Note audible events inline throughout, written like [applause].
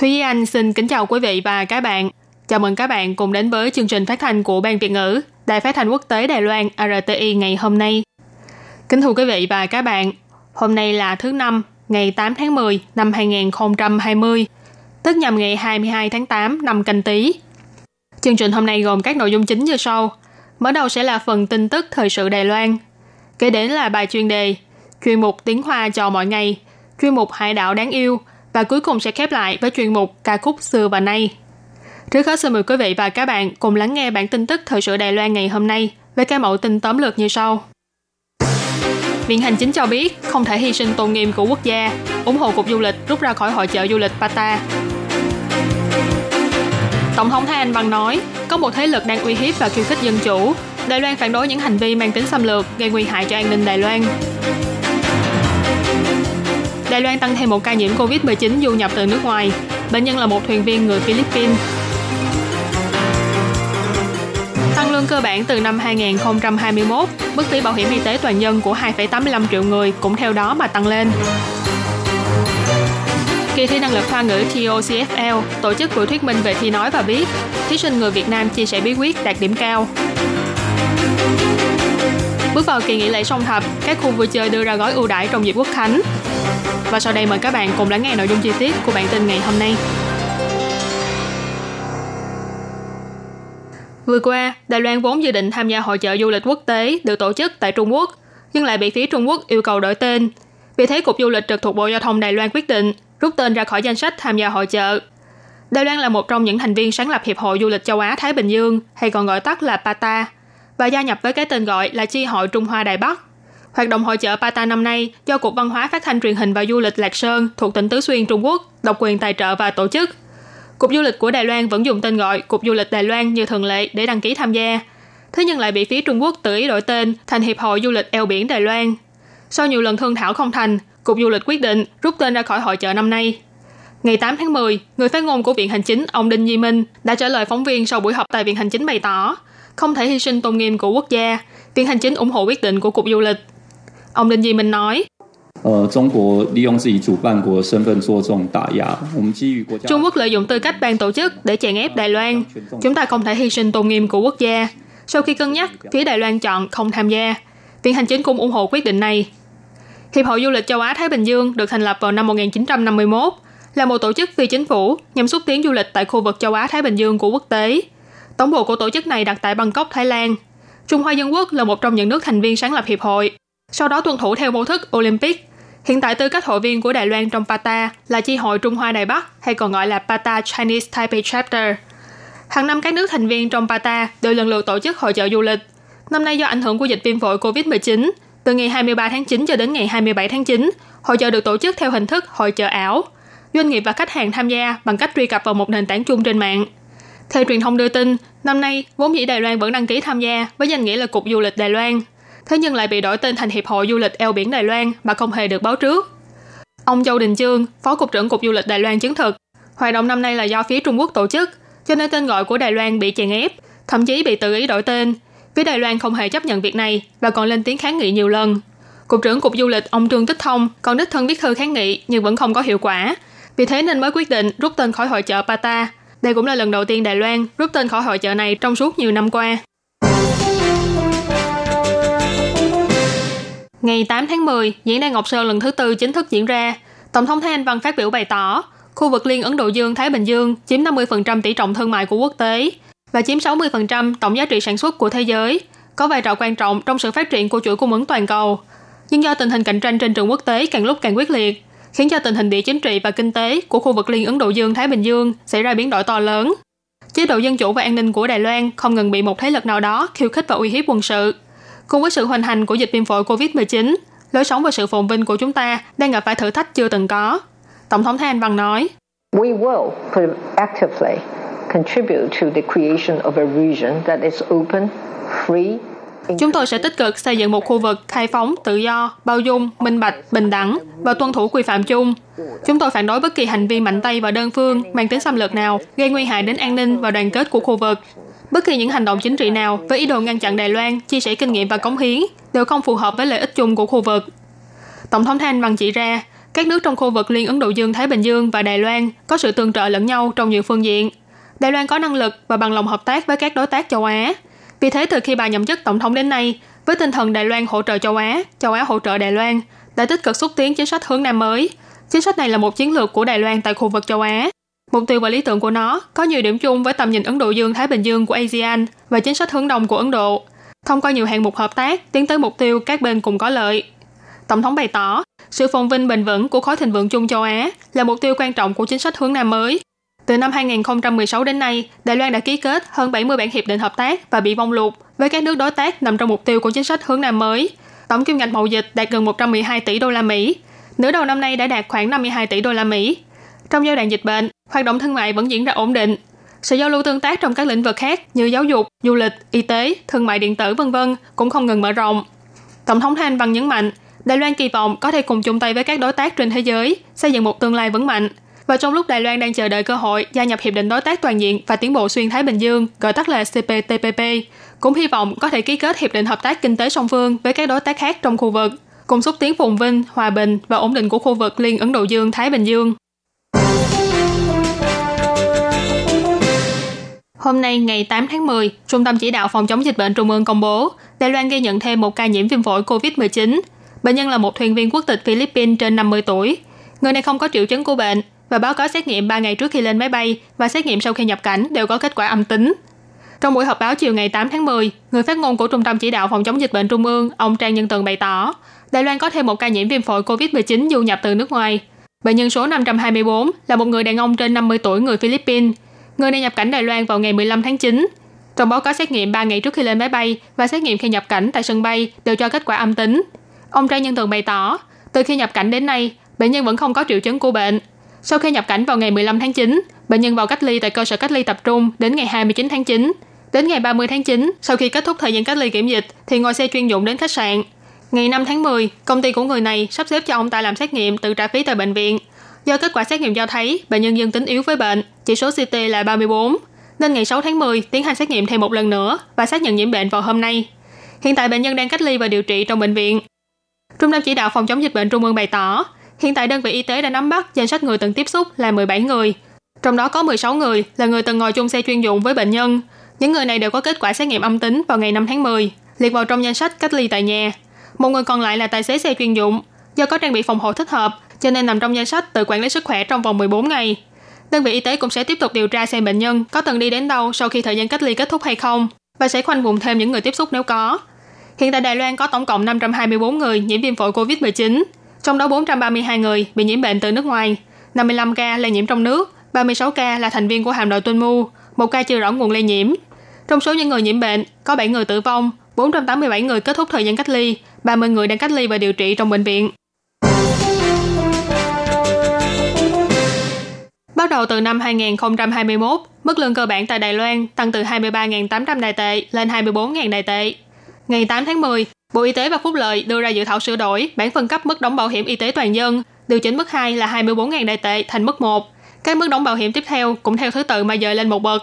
Thúy Anh xin kính chào quý vị và các bạn. Chào mừng các bạn cùng đến với chương trình phát thanh của Ban Việt ngữ, Đài phát thanh quốc tế Đài Loan RTI ngày hôm nay. Kính thưa quý vị và các bạn, hôm nay là thứ năm, ngày 8 tháng 10 năm 2020, tức nhằm ngày 22 tháng 8 năm canh tí. Chương trình hôm nay gồm các nội dung chính như sau. Mở đầu sẽ là phần tin tức thời sự Đài Loan. Kế đến là bài chuyên đề, chuyên mục tiếng Hoa cho mọi ngày, chuyên mục hải đảo đáng yêu và cuối cùng sẽ khép lại với chuyên mục ca khúc xưa và nay. Trước hết xin mời quý vị và các bạn cùng lắng nghe bản tin tức thời sự Đài Loan ngày hôm nay với các mẫu tin tóm lược như sau. Viện Hành Chính cho biết không thể hy sinh tôn nghiêm của quốc gia, ủng hộ Cục Du lịch rút ra khỏi hội chợ du lịch Pata. Tổng thống Thái Anh Văn nói, có một thế lực đang uy hiếp và khiêu khích dân chủ. Đài Loan phản đối những hành vi mang tính xâm lược gây nguy hại cho an ninh Đài Loan. Đài Loan tăng thêm một ca nhiễm COVID-19 du nhập từ nước ngoài. Bệnh nhân là một thuyền viên người Philippines. Tăng lương cơ bản từ năm 2021, mức phí bảo hiểm y tế toàn dân của 2,85 triệu người cũng theo đó mà tăng lên. Kỳ thi năng lực khoa ngữ TOCFL tổ chức buổi thuyết minh về thi nói và viết. Thí sinh người Việt Nam chia sẻ bí quyết đạt điểm cao. Bước vào kỳ nghỉ lễ song thập, các khu vui chơi đưa ra gói ưu đãi trong dịp quốc khánh. Và sau đây mời các bạn cùng lắng nghe nội dung chi tiết của bản tin ngày hôm nay. Vừa qua, Đài Loan vốn dự định tham gia hội trợ du lịch quốc tế được tổ chức tại Trung Quốc, nhưng lại bị phía Trung Quốc yêu cầu đổi tên. Vì thế, Cục Du lịch trực thuộc Bộ Giao thông Đài Loan quyết định rút tên ra khỏi danh sách tham gia hội trợ Đài Loan là một trong những thành viên sáng lập Hiệp hội Du lịch châu Á-Thái Bình Dương, hay còn gọi tắt là PATA, và gia nhập với cái tên gọi là Chi hội Trung Hoa Đài Bắc. Hoạt động hội chợ PATA năm nay do Cục Văn hóa Phát thanh Truyền hình và Du lịch Lạc Sơn thuộc tỉnh Tứ Xuyên Trung Quốc độc quyền tài trợ và tổ chức. Cục Du lịch của Đài Loan vẫn dùng tên gọi Cục Du lịch Đài Loan như thường lệ để đăng ký tham gia. Thế nhưng lại bị phía Trung Quốc tự ý đổi tên thành Hiệp hội Du lịch eo biển Đài Loan. Sau nhiều lần thương thảo không thành, Cục Du lịch quyết định rút tên ra khỏi hội chợ năm nay. Ngày 8 tháng 10, người phát ngôn của Viện Hành Chính ông Đinh Di Minh đã trả lời phóng viên sau buổi họp tại Viện Hành Chính bày tỏ không thể hy sinh tôn nghiêm của quốc gia. Viện Hành Chính ủng hộ quyết định của Cục Du lịch. Ông Đinh Di Minh nói. Trung Quốc lợi dụng tư cách ban tổ chức để chèn ép Đài Loan. Chúng ta không thể hy sinh tôn nghiêm của quốc gia. Sau khi cân nhắc, phía Đài Loan chọn không tham gia. Viện Hành Chính cũng ủng hộ quyết định này. Hiệp hội Du lịch Châu Á-Thái Bình Dương được thành lập vào năm 1951, là một tổ chức phi chính phủ nhằm xúc tiến du lịch tại khu vực Châu Á-Thái Bình Dương của quốc tế. Tổng bộ của tổ chức này đặt tại Bangkok, Thái Lan. Trung Hoa Dân Quốc là một trong những nước thành viên sáng lập hiệp hội. Sau đó tuân thủ theo mô thức Olympic. Hiện tại tư cách hội viên của Đài Loan trong PATA là chi hội Trung Hoa Đài Bắc hay còn gọi là PATA Chinese Taipei Chapter. Hàng năm các nước thành viên trong PATA đều lần lượt tổ chức hội chợ du lịch. Năm nay do ảnh hưởng của dịch viêm phổi COVID-19, từ ngày 23 tháng 9 cho đến ngày 27 tháng 9, hội chợ được tổ chức theo hình thức hội chợ ảo. Doanh nghiệp và khách hàng tham gia bằng cách truy cập vào một nền tảng chung trên mạng. Theo truyền thông đưa tin, năm nay vốn dĩ Đài Loan vẫn đăng ký tham gia với danh nghĩa là Cục Du lịch Đài Loan. Thế nhưng lại bị đổi tên thành Hiệp hội Du lịch eo biển Đài Loan mà không hề được báo trước. Ông Châu Đình Chương, Phó Cục trưởng Cục Du lịch Đài Loan chứng thực, hoạt động năm nay là do phía Trung Quốc tổ chức, cho nên tên gọi của Đài Loan bị chèn ép, thậm chí bị tự ý đổi tên. Phía Đài Loan không hề chấp nhận việc này và còn lên tiếng kháng nghị nhiều lần. Cục trưởng Cục Du lịch ông Trương Tích Thông còn đích thân viết thư kháng nghị nhưng vẫn không có hiệu quả. Vì thế nên mới quyết định rút tên khỏi hội chợ Pata. Đây cũng là lần đầu tiên Đài Loan rút tên khỏi hội chợ này trong suốt nhiều năm qua. Ngày 8 tháng 10, diễn đàn Ngọc Sơn lần thứ tư chính thức diễn ra. Tổng thống Thái Anh Văn phát biểu bày tỏ, khu vực Liên Ấn Độ Dương-Thái Bình Dương chiếm 50% tỷ trọng thương mại của quốc tế và chiếm 60% tổng giá trị sản xuất của thế giới, có vai trò quan trọng trong sự phát triển của chuỗi cung ứng toàn cầu. Nhưng do tình hình cạnh tranh trên trường quốc tế càng lúc càng quyết liệt, khiến cho tình hình địa chính trị và kinh tế của khu vực Liên Ấn Độ Dương-Thái Bình Dương xảy ra biến đổi to lớn. Chế độ dân chủ và an ninh của Đài Loan không ngừng bị một thế lực nào đó khiêu khích và uy hiếp quân sự. Cùng với sự hoành hành của dịch viêm phổi COVID-19, lối sống và sự phồn vinh của chúng ta đang gặp phải thử thách chưa từng có. Tổng thống Thái Anh Văn nói, We will actively contribute to the creation of a region that is open, free, Chúng tôi sẽ tích cực xây dựng một khu vực khai phóng, tự do, bao dung, minh bạch, bình đẳng và tuân thủ quy phạm chung. Chúng tôi phản đối bất kỳ hành vi mạnh tay và đơn phương mang tính xâm lược nào gây nguy hại đến an ninh và đoàn kết của khu vực. Bất kỳ những hành động chính trị nào với ý đồ ngăn chặn Đài Loan chia sẻ kinh nghiệm và cống hiến đều không phù hợp với lợi ích chung của khu vực. Tổng thống Thanh Văn chỉ ra, các nước trong khu vực Liên Ấn Độ Dương Thái Bình Dương và Đài Loan có sự tương trợ lẫn nhau trong nhiều phương diện. Đài Loan có năng lực và bằng lòng hợp tác với các đối tác châu Á. Vì thế từ khi bà nhậm chức tổng thống đến nay, với tinh thần Đài Loan hỗ trợ châu Á, châu Á hỗ trợ Đài Loan, đã tích cực xúc tiến chính sách hướng Nam mới. Chính sách này là một chiến lược của Đài Loan tại khu vực châu Á. Mục tiêu và lý tưởng của nó có nhiều điểm chung với tầm nhìn Ấn Độ Dương-Thái Bình Dương của ASEAN và chính sách hướng đông của Ấn Độ. Thông qua nhiều hạng mục hợp tác, tiến tới mục tiêu các bên cùng có lợi. Tổng thống bày tỏ, sự phồn vinh bền vững của khối thịnh vượng chung châu Á là mục tiêu quan trọng của chính sách hướng Nam mới. Từ năm 2016 đến nay, Đài Loan đã ký kết hơn 70 bản hiệp định hợp tác và bị vong lục với các nước đối tác nằm trong mục tiêu của chính sách hướng Nam mới. Tổng kim ngạch mậu dịch đạt gần 112 tỷ đô la Mỹ. Nửa đầu năm nay đã đạt khoảng 52 tỷ đô la Mỹ. Trong giai đoạn dịch bệnh, hoạt động thương mại vẫn diễn ra ổn định. Sự giao lưu tương tác trong các lĩnh vực khác như giáo dục, du lịch, y tế, thương mại điện tử v.v. cũng không ngừng mở rộng. Tổng thống Thanh Văn nhấn mạnh, Đài Loan kỳ vọng có thể cùng chung tay với các đối tác trên thế giới, xây dựng một tương lai vững mạnh. Và trong lúc Đài Loan đang chờ đợi cơ hội gia nhập Hiệp định Đối tác Toàn diện và Tiến bộ Xuyên Thái Bình Dương, gọi tắt là CPTPP, cũng hy vọng có thể ký kết Hiệp định Hợp tác Kinh tế song phương với các đối tác khác trong khu vực, cùng xúc tiến phồn vinh, hòa bình và ổn định của khu vực Liên Ấn Độ Dương-Thái Bình Dương. Hôm nay ngày 8 tháng 10, Trung tâm Chỉ đạo Phòng chống dịch bệnh Trung ương công bố, Đài Loan ghi nhận thêm một ca nhiễm viêm phổi COVID-19. Bệnh nhân là một thuyền viên quốc tịch Philippines trên 50 tuổi. Người này không có triệu chứng của bệnh và báo cáo xét nghiệm 3 ngày trước khi lên máy bay và xét nghiệm sau khi nhập cảnh đều có kết quả âm tính. Trong buổi họp báo chiều ngày 8 tháng 10, người phát ngôn của Trung tâm Chỉ đạo Phòng chống dịch bệnh Trung ương, ông Trang Nhân Tường bày tỏ, Đài Loan có thêm một ca nhiễm viêm phổi COVID-19 du nhập từ nước ngoài. Bệnh nhân số 524 là một người đàn ông trên 50 tuổi người Philippines. Người này nhập cảnh Đài Loan vào ngày 15 tháng 9. Trong báo cáo xét nghiệm 3 ngày trước khi lên máy bay và xét nghiệm khi nhập cảnh tại sân bay đều cho kết quả âm tính. Ông Trang Nhân Tường bày tỏ, từ khi nhập cảnh đến nay, bệnh nhân vẫn không có triệu chứng của bệnh. Sau khi nhập cảnh vào ngày 15 tháng 9, bệnh nhân vào cách ly tại cơ sở cách ly tập trung đến ngày 29 tháng 9. Đến ngày 30 tháng 9, sau khi kết thúc thời gian cách ly kiểm dịch, thì ngồi xe chuyên dụng đến khách sạn. Ngày 5 tháng 10, công ty của người này sắp xếp cho ông ta làm xét nghiệm tự trả phí tại bệnh viện. Do kết quả xét nghiệm cho thấy bệnh nhân dương tính yếu với bệnh, chỉ số CT là 34, nên ngày 6 tháng 10 tiến hành xét nghiệm thêm một lần nữa và xác nhận nhiễm bệnh vào hôm nay. Hiện tại bệnh nhân đang cách ly và điều trị trong bệnh viện. Trung tâm chỉ đạo phòng chống dịch bệnh Trung ương bày tỏ, hiện tại đơn vị y tế đã nắm bắt danh sách người từng tiếp xúc là 17 người. Trong đó có 16 người là người từng ngồi chung xe chuyên dụng với bệnh nhân. Những người này đều có kết quả xét nghiệm âm tính vào ngày 5 tháng 10, liệt vào trong danh sách cách ly tại nhà. Một người còn lại là tài xế xe chuyên dụng. Do có trang bị phòng hộ thích hợp, cho nên nằm trong danh sách tự quản lý sức khỏe trong vòng 14 ngày. Đơn vị y tế cũng sẽ tiếp tục điều tra xem bệnh nhân có từng đi đến đâu sau khi thời gian cách ly kết thúc hay không và sẽ khoanh vùng thêm những người tiếp xúc nếu có. Hiện tại Đài Loan có tổng cộng 524 người nhiễm viêm phổi COVID-19, trong đó 432 người bị nhiễm bệnh từ nước ngoài, 55 ca lây nhiễm trong nước, 36 ca là thành viên của hạm đội tuân mu, một ca chưa rõ nguồn lây nhiễm. Trong số những người nhiễm bệnh, có 7 người tử vong, 487 người kết thúc thời gian cách ly, 30 người đang cách ly và điều trị trong bệnh viện. Bắt đầu từ năm 2021, mức lương cơ bản tại Đài Loan tăng từ 23.800 đài tệ lên 24.000 đài tệ. Ngày 8 tháng 10, Bộ Y tế và Phúc lợi đưa ra dự thảo sửa đổi bản phân cấp mức đóng bảo hiểm y tế toàn dân, điều chỉnh mức 2 là 24.000 đài tệ thành mức 1. Các mức đóng bảo hiểm tiếp theo cũng theo thứ tự mà dời lên một bậc.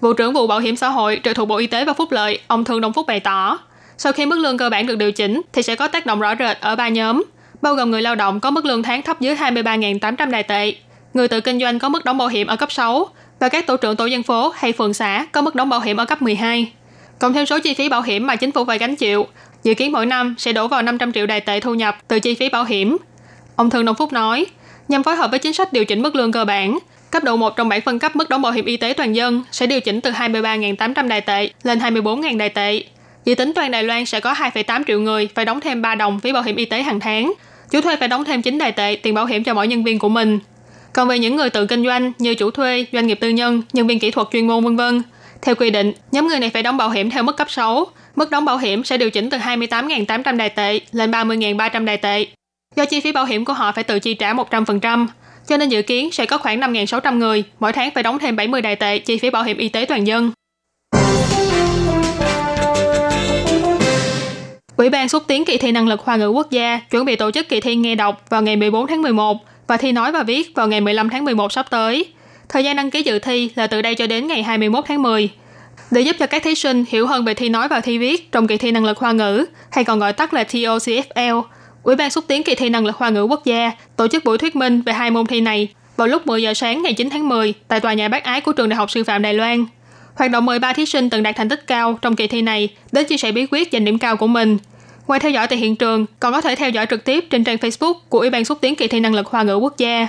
Vụ trưởng vụ bảo hiểm xã hội trực thuộc Bộ Y tế và Phúc lợi, ông Thương Đông Phúc bày tỏ, sau khi mức lương cơ bản được điều chỉnh thì sẽ có tác động rõ rệt ở ba nhóm, bao gồm người lao động có mức lương tháng thấp dưới 23.800 đài tệ, người tự kinh doanh có mức đóng bảo hiểm ở cấp 6 và các tổ trưởng tổ dân phố hay phường xã có mức đóng bảo hiểm ở cấp 12. Cộng thêm số chi phí bảo hiểm mà chính phủ phải gánh chịu, dự kiến mỗi năm sẽ đổ vào 500 triệu đài tệ thu nhập từ chi phí bảo hiểm. Ông Thường Đông Phúc nói, nhằm phối hợp với chính sách điều chỉnh mức lương cơ bản, cấp độ 1 trong bảng phân cấp mức đóng bảo hiểm y tế toàn dân sẽ điều chỉnh từ 23.800 đài tệ lên 24.000 đài tệ. Dự tính toàn Đài Loan sẽ có 2,8 triệu người phải đóng thêm 3 đồng phí bảo hiểm y tế hàng tháng. Chủ thuê phải đóng thêm 9 đài tệ tiền bảo hiểm cho mỗi nhân viên của mình. Còn về những người tự kinh doanh như chủ thuê, doanh nghiệp tư nhân, nhân viên kỹ thuật chuyên môn vân vân, theo quy định, nhóm người này phải đóng bảo hiểm theo mức cấp 6. Mức đóng bảo hiểm sẽ điều chỉnh từ 28.800 đài tệ lên 30.300 đài tệ. Do chi phí bảo hiểm của họ phải tự chi trả 100%, cho nên dự kiến sẽ có khoảng 5.600 người mỗi tháng phải đóng thêm 70 đài tệ chi phí bảo hiểm y tế toàn dân. Ủy ban xúc tiến kỳ thi năng lực Hoa ngữ quốc gia chuẩn bị tổ chức kỳ thi nghe đọc vào ngày 14 tháng 11 và thi nói và viết vào ngày 15 tháng 11 sắp tới. Thời gian đăng ký dự thi là từ đây cho đến ngày 21 tháng 10. Để giúp cho các thí sinh hiểu hơn về thi nói và thi viết trong kỳ thi năng lực Hoa ngữ, hay còn gọi tắt là TOCFL, Ủy ban xúc tiến kỳ thi năng lực Hoa ngữ quốc gia tổ chức buổi thuyết minh về hai môn thi này vào lúc 10 giờ sáng ngày 9 tháng 10 tại tòa nhà bác ái của trường Đại học Sư phạm Đài Loan. Hoạt động mời ba thí sinh từng đạt thành tích cao trong kỳ thi này đến chia sẻ bí quyết giành điểm cao của mình. Ngoài theo dõi tại hiện trường, còn có thể theo dõi trực tiếp trên trang Facebook của Ủy ban xúc tiến kỳ thi năng lực Hoa ngữ quốc gia.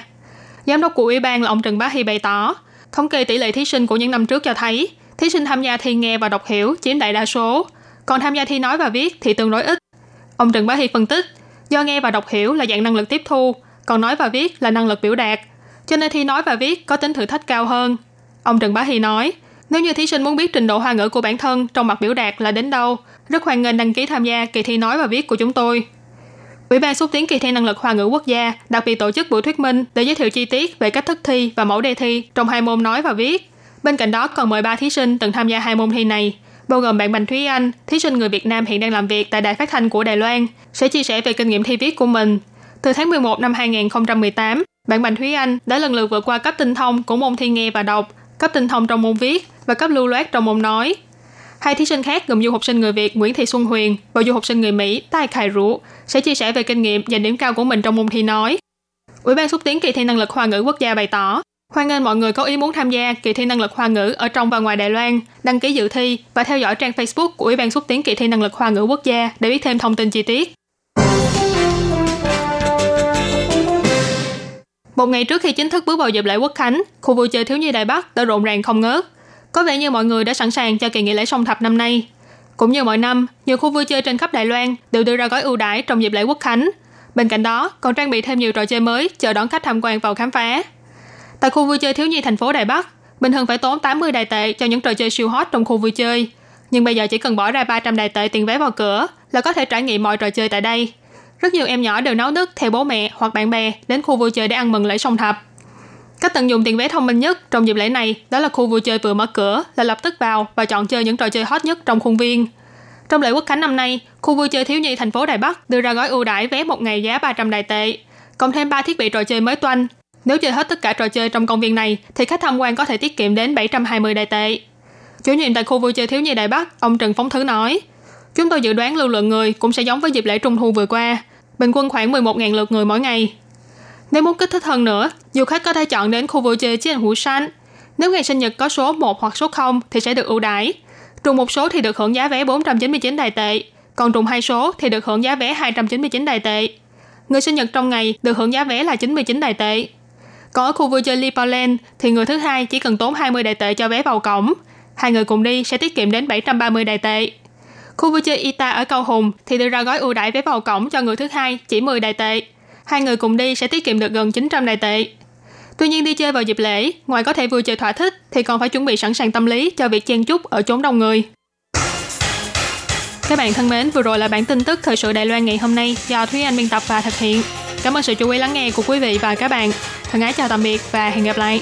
Giám đốc của Ủy ban là ông Trần Bá Hy bày tỏ, thống kê tỷ lệ thí sinh của những năm trước cho thấy thí sinh tham gia thi nghe và đọc hiểu chiếm đại đa số, còn tham gia thi nói và viết thì tương đối ít. Ông Trần Bá Hy phân tích, do nghe và đọc hiểu là dạng năng lực tiếp thu, còn nói và viết là năng lực biểu đạt, cho nên thi nói và viết có tính thử thách cao hơn. Ông Trần Bá Hy nói, nếu như thí sinh muốn biết trình độ hoa ngữ của bản thân trong mặt biểu đạt là đến đâu, rất hoan nghênh đăng ký tham gia kỳ thi nói và viết của chúng tôi. Ủy ban xúc tiến kỳ thi năng lực Hoa ngữ quốc gia đặc biệt tổ chức buổi thuyết minh để giới thiệu chi tiết về cách thức thi và mẫu đề thi trong hai môn nói và viết. Bên cạnh đó còn mời ba thí sinh từng tham gia hai môn thi này, bao gồm bạn Bành Thúy Anh, thí sinh người Việt Nam hiện đang làm việc tại Đài Phát thanh của Đài Loan, sẽ chia sẻ về kinh nghiệm thi viết của mình. Từ tháng 11 năm 2018, bạn Bành Thúy Anh đã lần lượt vượt qua cấp tinh thông của môn thi nghe và đọc, cấp tinh thông trong môn viết và cấp lưu loát trong môn nói. Hai thí sinh khác gồm du học sinh người Việt Nguyễn Thị Xuân Huyền và du học sinh người Mỹ Tai Khải Rũ sẽ chia sẻ về kinh nghiệm giành điểm cao của mình trong môn thi nói. Ủy ban xúc tiến kỳ thi năng lực Hoa ngữ quốc gia bày tỏ, hoan nghênh mọi người có ý muốn tham gia kỳ thi năng lực Hoa ngữ ở trong và ngoài Đài Loan, đăng ký dự thi và theo dõi trang Facebook của Ủy ban xúc tiến kỳ thi năng lực Hoa ngữ quốc gia để biết thêm thông tin chi tiết. Một ngày trước khi chính thức bước vào dịp lễ quốc khánh, khu vui chơi thiếu nhi Đài Bắc đã rộn ràng không ngớt. Có vẻ như mọi người đã sẵn sàng cho kỳ nghỉ lễ song thập năm nay. Cũng như mọi năm, nhiều khu vui chơi trên khắp Đài Loan đều đưa ra gói ưu đãi trong dịp lễ quốc khánh. Bên cạnh đó, còn trang bị thêm nhiều trò chơi mới chờ đón khách tham quan vào khám phá. Tại khu vui chơi thiếu nhi thành phố Đài Bắc, bình thường phải tốn 80 đài tệ cho những trò chơi siêu hot trong khu vui chơi. Nhưng bây giờ chỉ cần bỏ ra 300 đài tệ tiền vé vào cửa là có thể trải nghiệm mọi trò chơi tại đây. Rất nhiều em nhỏ đều náo nức theo bố mẹ hoặc bạn bè đến khu vui chơi để ăn mừng lễ song thập. Cách tận dụng tiền vé thông minh nhất trong dịp lễ này đó là khu vui chơi vừa mở cửa là lập tức vào và chọn chơi những trò chơi hot nhất trong khuôn viên. Trong lễ quốc khánh năm nay, khu vui chơi thiếu nhi thành phố Đài Bắc đưa ra gói ưu đãi vé một ngày giá 300 đài tệ, cộng thêm 3 thiết bị trò chơi mới toanh. Nếu chơi hết tất cả trò chơi trong công viên này, thì khách tham quan có thể tiết kiệm đến 720 đài tệ. Chủ nhiệm tại khu vui chơi thiếu nhi Đài Bắc, ông Trần Phóng Thứ nói, Chúng tôi dự đoán lưu lượng người cũng sẽ giống với dịp lễ trung thu vừa qua, bình quân khoảng 11.000 lượt người mỗi ngày. Nếu muốn kích thích hơn nữa, du khách có thể chọn đến khu vui chơi trên Hủ San. Nếu ngày sinh nhật có số 1 hoặc số 0 thì sẽ được ưu đãi. Trùng một số thì được hưởng giá vé 499 đài tệ, còn trùng hai số thì được hưởng giá vé 299 đài tệ. Người sinh nhật trong ngày được hưởng giá vé là 99 đài tệ. Còn ở khu vui chơi Lipoland thì người thứ hai chỉ cần tốn 20 đài tệ cho vé vào cổng. Hai người cùng đi sẽ tiết kiệm đến 730 đài tệ. Khu vui chơi Ita ở Cao Hùng thì đưa ra gói ưu đãi vé vào cổng cho người thứ hai chỉ 10 đài tệ. Hai người cùng đi sẽ tiết kiệm được gần 900 đài tệ. Tuy nhiên đi chơi vào dịp lễ, ngoài có thể vui chơi thỏa thích thì còn phải chuẩn bị sẵn sàng tâm lý cho việc chen chúc ở chốn đông người. Các bạn thân mến, vừa rồi là bản tin tức thời sự Đài Loan ngày hôm nay do Thúy Anh biên tập và thực hiện. Cảm ơn sự chú ý lắng nghe của quý vị và các bạn. Thân ái chào tạm biệt và hẹn gặp lại.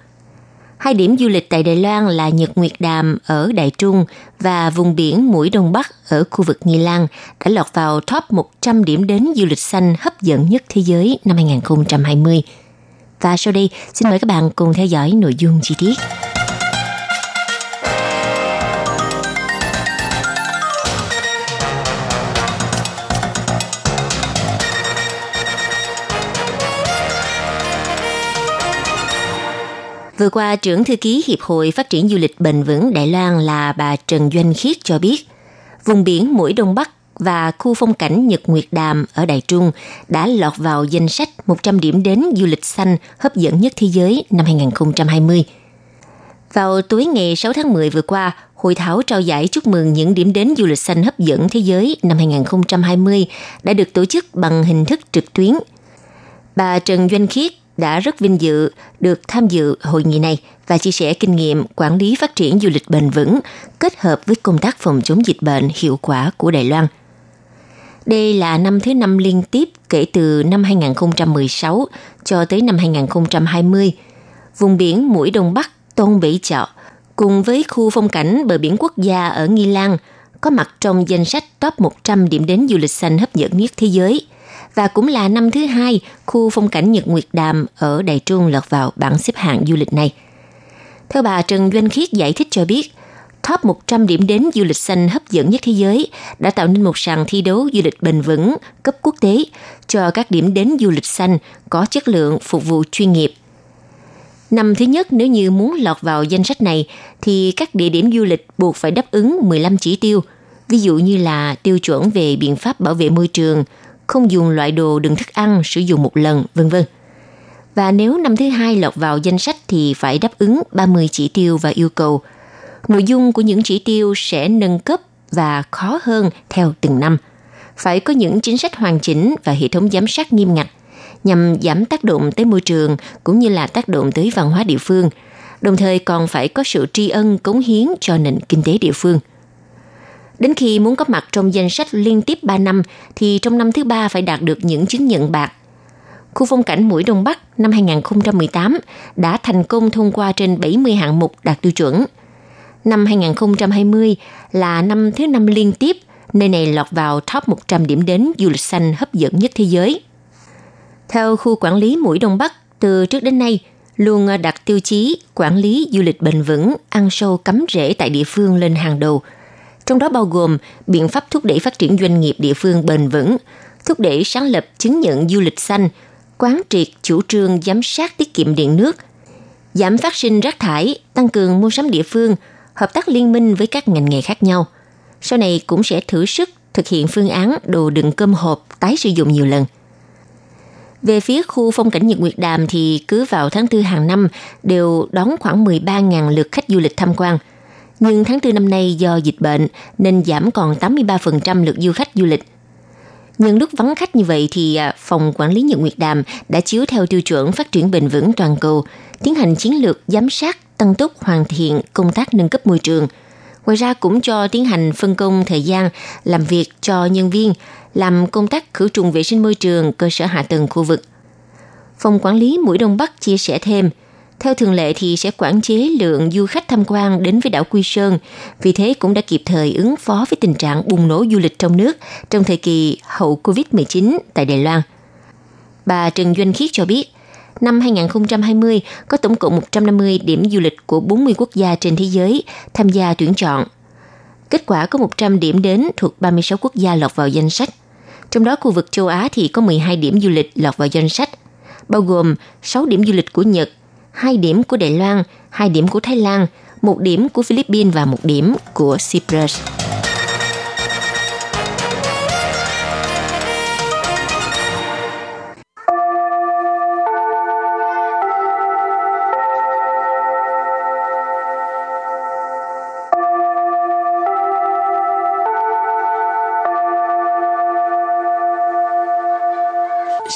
Hai điểm du lịch tại Đài Loan là Nhật Nguyệt Đàm ở Đại Trung và vùng biển Mũi Đông Bắc ở khu vực Nghi Lan đã lọt vào top 100 điểm đến du lịch xanh hấp dẫn nhất thế giới năm 2020. Và sau đây, xin mời các bạn cùng theo dõi nội dung chi tiết. Vừa qua, trưởng thư ký Hiệp hội Phát triển Du lịch Bền vững Đài Loan là bà Trần Doanh Khiết cho biết, vùng biển mũi Đông Bắc và khu phong cảnh Nhật Nguyệt Đàm ở Đài Trung đã lọt vào danh sách 100 điểm đến du lịch xanh hấp dẫn nhất thế giới năm 2020. Vào tối ngày 6 tháng 10 vừa qua, hội thảo trao giải chúc mừng những điểm đến du lịch xanh hấp dẫn thế giới năm 2020 đã được tổ chức bằng hình thức trực tuyến. Bà Trần Doanh Khiết đã rất vinh dự được tham dự hội nghị này và chia sẻ kinh nghiệm quản lý phát triển du lịch bền vững kết hợp với công tác phòng chống dịch bệnh hiệu quả của Đài Loan. Đây là năm thứ năm liên tiếp kể từ năm 2016 cho tới năm 2020. Vùng biển mũi Đông Bắc, Tôn Bỉ Chọ cùng với khu phong cảnh bờ biển quốc gia ở Nghi Lan có mặt trong danh sách top 100 điểm đến du lịch xanh hấp dẫn nhất thế giới – và cũng là năm thứ hai khu phong cảnh Nhật Nguyệt Đàm ở Đài Trung lọt vào bảng xếp hạng du lịch này. Theo bà Trần Doanh Khiết giải thích cho biết, top 100 điểm đến du lịch xanh hấp dẫn nhất thế giới đã tạo nên một sàn thi đấu du lịch bền vững cấp quốc tế cho các điểm đến du lịch xanh có chất lượng phục vụ chuyên nghiệp. Năm thứ nhất nếu như muốn lọt vào danh sách này thì các địa điểm du lịch buộc phải đáp ứng 15 chỉ tiêu, ví dụ như là tiêu chuẩn về biện pháp bảo vệ môi trường, không dùng loại đồ đựng thức ăn sử dụng một lần, vân vân. Và nếu năm thứ hai lọt vào danh sách thì phải đáp ứng 30 chỉ tiêu và yêu cầu. Nội dung của những chỉ tiêu sẽ nâng cấp và khó hơn theo từng năm. Phải có những chính sách hoàn chỉnh và hệ thống giám sát nghiêm ngặt nhằm giảm tác động tới môi trường cũng như là tác động tới văn hóa địa phương, đồng thời còn phải có sự tri ân cống hiến cho nền kinh tế địa phương – Đến khi muốn có mặt trong danh sách liên tiếp 3 năm thì trong năm thứ ba phải đạt được những chứng nhận bạc. Khu phong cảnh Mũi Đông Bắc năm 2018 đã thành công thông qua trên 70 hạng mục đạt tiêu chuẩn. Năm 2020 là năm thứ năm liên tiếp nơi này lọt vào top 100 điểm đến du lịch xanh hấp dẫn nhất thế giới. Theo khu quản lý Mũi Đông Bắc, từ trước đến nay luôn đặt tiêu chí quản lý du lịch bền vững, ăn sâu cắm rễ tại địa phương lên hàng đầu – trong đó bao gồm biện pháp thúc đẩy phát triển doanh nghiệp địa phương bền vững, thúc đẩy sáng lập chứng nhận du lịch xanh, quán triệt chủ trương giám sát tiết kiệm điện nước, giảm phát sinh rác thải, tăng cường mua sắm địa phương, hợp tác liên minh với các ngành nghề khác nhau. Sau này cũng sẽ thử sức thực hiện phương án đồ đựng cơm hộp tái sử dụng nhiều lần. Về phía khu phong cảnh Nhật Nguyệt Đàm thì cứ vào tháng 4 hàng năm đều đón khoảng 13.000 lượt khách du lịch tham quan – nhưng tháng 4 năm nay do dịch bệnh nên giảm còn 83% lượt du khách du lịch. Nhân lúc vắng khách như vậy thì à, Phòng Quản lý Nhật Nguyệt Đàm đã chiếu theo tiêu chuẩn phát triển bền vững toàn cầu, tiến hành chiến lược giám sát, tăng tốc hoàn thiện công tác nâng cấp môi trường. Ngoài ra cũng cho tiến hành phân công thời gian làm việc cho nhân viên, làm công tác khử trùng vệ sinh môi trường cơ sở hạ tầng khu vực. Phòng Quản lý Mũi Đông Bắc chia sẻ thêm – theo thường lệ thì sẽ quản chế lượng du khách tham quan đến với đảo Quy Sơn, vì thế cũng đã kịp thời ứng phó với tình trạng bùng nổ du lịch trong nước trong thời kỳ hậu Covid-19 tại Đài Loan. Bà Trần Doanh Khiết cho biết, năm 2020 có tổng cộng 150 điểm du lịch của 40 quốc gia trên thế giới tham gia tuyển chọn. Kết quả có 100 điểm đến thuộc 36 quốc gia lọt vào danh sách. Trong đó khu vực châu Á thì có 12 điểm du lịch lọt vào danh sách, bao gồm 6 điểm du lịch của Nhật, hai điểm của Đài Loan, hai điểm của Thái Lan, một điểm của Philippines và một điểm của Cyprus.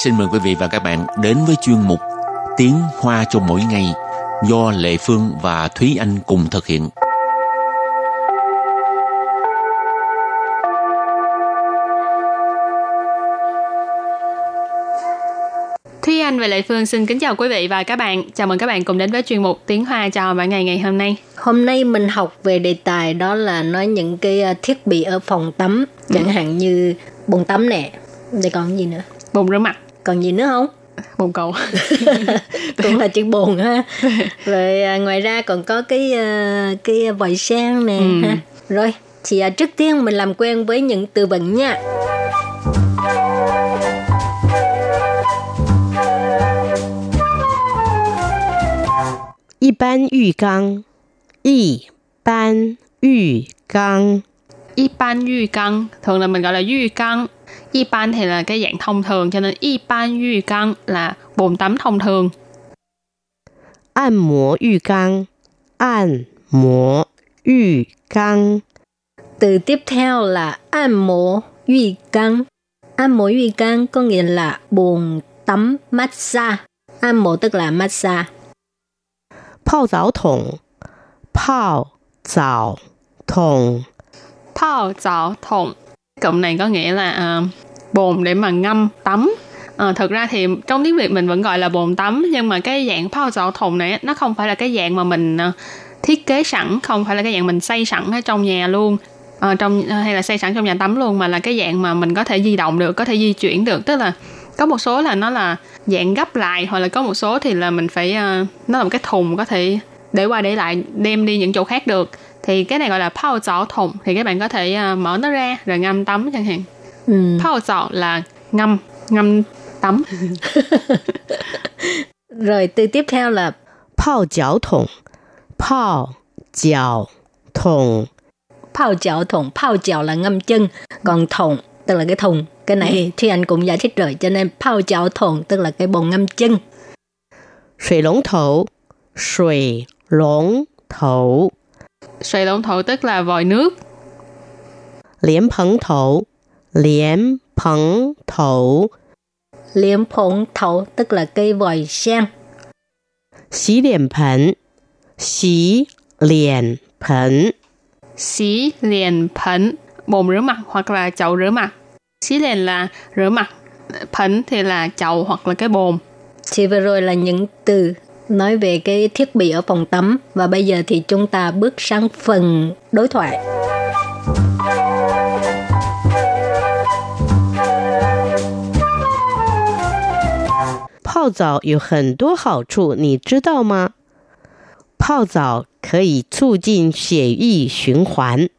Xin mời quý vị và các bạn đến với chuyên mục Tiếng Hoa cho mỗi ngày do Lệ Phương và Thúy Anh cùng thực hiện. Thúy Anh và Lệ Phương xin kính chào quý vị và các bạn. Chào mừng các bạn cùng đến với chuyên mục Tiếng Hoa chào mỗi ngày ngày hôm nay. Hôm nay mình học về đề tài đó là nói những cái à, thiết bị ở phòng tắm, chẳng hạn như bồn tắm nè. Đây còn gì nữa? Bồn rửa mặt, Còn gì nữa không? bồn cầu. [laughs] Cũng là chuyện buồn ha. Rồi à, ngoài ra còn có cái uh, cái vòi sen nè ừ. ha. Rồi thì à, trước tiên mình làm quen với những từ vựng nha. Y ban yu gang y ban yu gang y ban yu gang thường là mình gọi là yu gang Y pan thì là cái dạng thông thường cho nên y ban yu gang là bồn tắm thông thường. An mô yu gang, an mô yu gang. Từ tiếp theo là an mô yu gang. An mô yu gang có nghĩa là bồn tắm massage. An mô tức là massage. Pao giáo thủng, pao giáo thủng. Pao giáo thủng. Cụm này có nghĩa là uh, bồn để mà ngâm tắm. Ờ, à, thực ra thì trong tiếng Việt mình vẫn gọi là bồn tắm nhưng mà cái dạng phao chảo thùng này nó không phải là cái dạng mà mình ờ, thiết kế sẵn, không phải là cái dạng mình xây sẵn ở trong nhà luôn. à, trong hay là xây sẵn trong nhà tắm luôn mà là cái dạng mà mình có thể di động được, có thể di chuyển được, tức là có một số là nó là dạng gấp lại hoặc là có một số thì là mình phải uh, nó là một cái thùng có thể để qua để lại đem đi những chỗ khác được thì cái này gọi là phao giỏ thùng thì các bạn có thể uh, mở nó ra rồi ngâm tắm chẳng hạn ừ. Phao là ngâm, ngâm tắm. [laughs] Rồi từ tiếp theo là phao chảo thùng. Phao chảo thùng. Phao chảo thùng, phao chảo là ngâm chân, còn thùng tức là cái thùng. Cái này ừ. thì anh cũng giải thích rồi, cho nên phao chảo thùng tức là cái bồn ngâm chân. Sủy lũng thổ, sủy lũng thổ. Sủy lũng thổ tức là vòi nước. Liếm phấn thổ, Liếm phấn thổ Liếm phấn thổ tức là cây vòi sen. Xí liền phấn Xí liền phấn Xí liền phấn Bồn rửa mặt hoặc là chậu rửa mặt. Xí liền là rửa mặt. Phấn thì là chậu hoặc là cái bồn. Thì vừa rồi là những từ nói về cái thiết bị ở phòng tắm và bây giờ thì chúng ta bước sang phần đối thoại. 泡澡有很多好处，你知道吗？泡澡可以促进血液循环，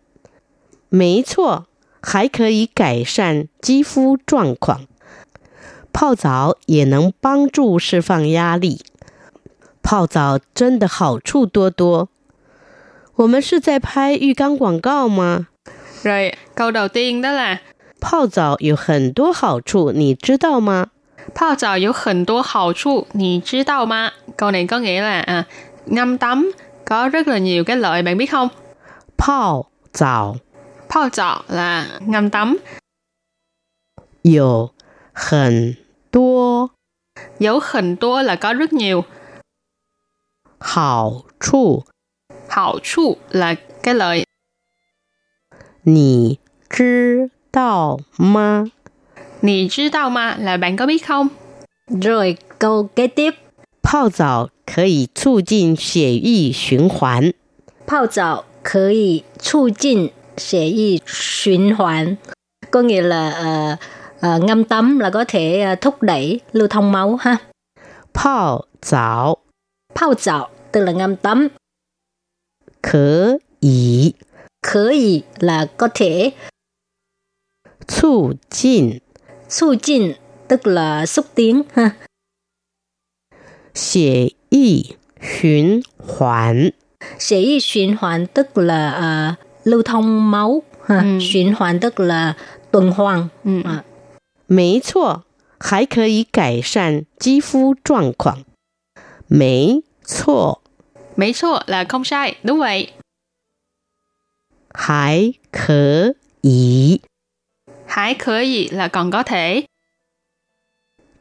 没错，还可以改善肌肤状况。泡澡也能帮助释放压力。泡澡真的好处多多。我们是在拍浴缸广告吗？ rồi câu đầu tiên đó là 泡澡有很多好处，你知道吗？ Phao trò có 很多好处你知道吗 câu này có nghĩa là à, ngâm tắm có rất là nhiều cái lợi bạn biết không 泡澡 phao trò là ngâm tắm 有很多 dấu hình tua là có rất nhiều 好处， hảo chu là cái lợi 你知道吗？ Nì知道吗 là bạn có biết không Rồi câu kế tiếp. 泡澡可以促进血液循环。泡澡可以促进血液循环. Có nghĩa là ờ, ờ, ngâm tắm là có thể ờ, thúc đẩy lưu thông máu ha. 泡澡 Phao dạo tức là ngâm tắm. 可以 Khở ý là có thể. 促进 Su jin tức là xúc tiến ha. 血液循环。 血液循环tức là ờ, lưu thông máu ha. Ừ.循环tức là tuần hoàn. ừ. À, 没错，还可以改善肌肤状况。没错， Mấy số là không sai, đúng vậy. 还可以 Hải khởi gì là còn có thể.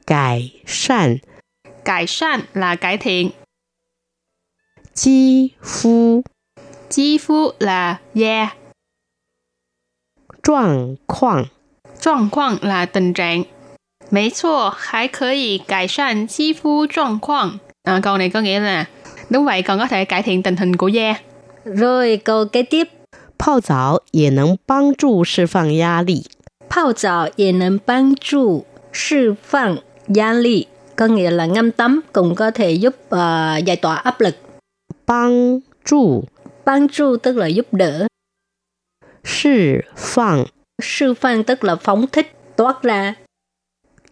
改善 Cải善là cải thiện. 肌肤 Chi phu là da. 状况 状况 là tình trạng. 没错，还可以改善肌肤状况. À, câu này có nghĩa là đúng vậy còn có thể cải thiện tình hình của da. Rồi câu kế tiếp. 泡澡也能帮助释放压力。 泡澡也能帮助释放压力, có nghĩa là ngâm tắm cũng có thể giúp ờ, giải tỏa áp lực. 帮助 Ban tru tức là giúp đỡ, 释放 sư phan tức là phóng thích, toát ra.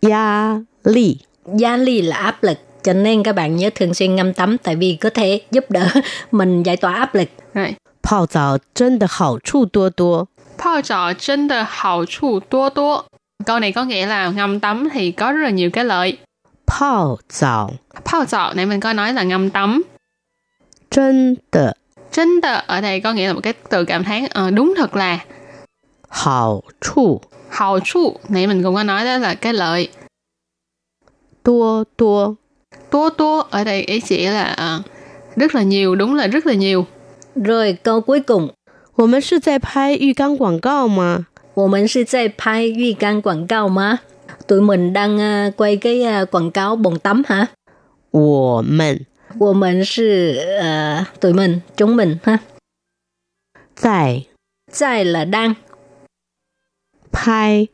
压力。 Gia ly là áp lực, cho nên các bạn nhớ thường xuyên ngâm tắm tại vì có thể giúp đỡ [laughs] mình giải tỏa áp lực. Rồi. 泡澡真的好处多多。 泡澡真的好处多多. Câu này có nghĩa là ngâm tắm thì có rất là nhiều cái lợi. 泡澡 泡澡này mình có nói là ngâm tắm. 真的 Chân tờ ở đây có nghĩa là một cái từ cảm thán ờ, đúng thật là 好处 hào chu nãy mình cũng có nói đó là cái lợi 多多。 tố tố ở đây ý chỉ là ờ, rất là nhiều đúng là rất là nhiều Rồi câu cuối cùng, 我们是在拍浴缸广告吗？我们是在拍浴缸广告吗? Tụi mình đang ờ, quay cái ờ, quảng cáo bồn tắm hả? 我们我们是呃 tụi mình, chúng mình ha. 在 Tại là đang 拍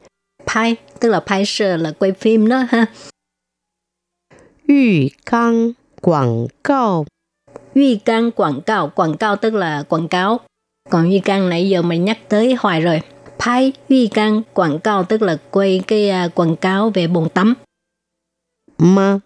拍, tức là 拍摄 là quay phim đó ha. 浴缸广告 Huy can quảng cáo, quảng cáo tức là quảng cáo. còn Huy can nãy giờ mình nhắc tới hoài rồi. Phai Huy can quảng cáo tức là quay cái à, quảng cáo về bồn tắm. 吗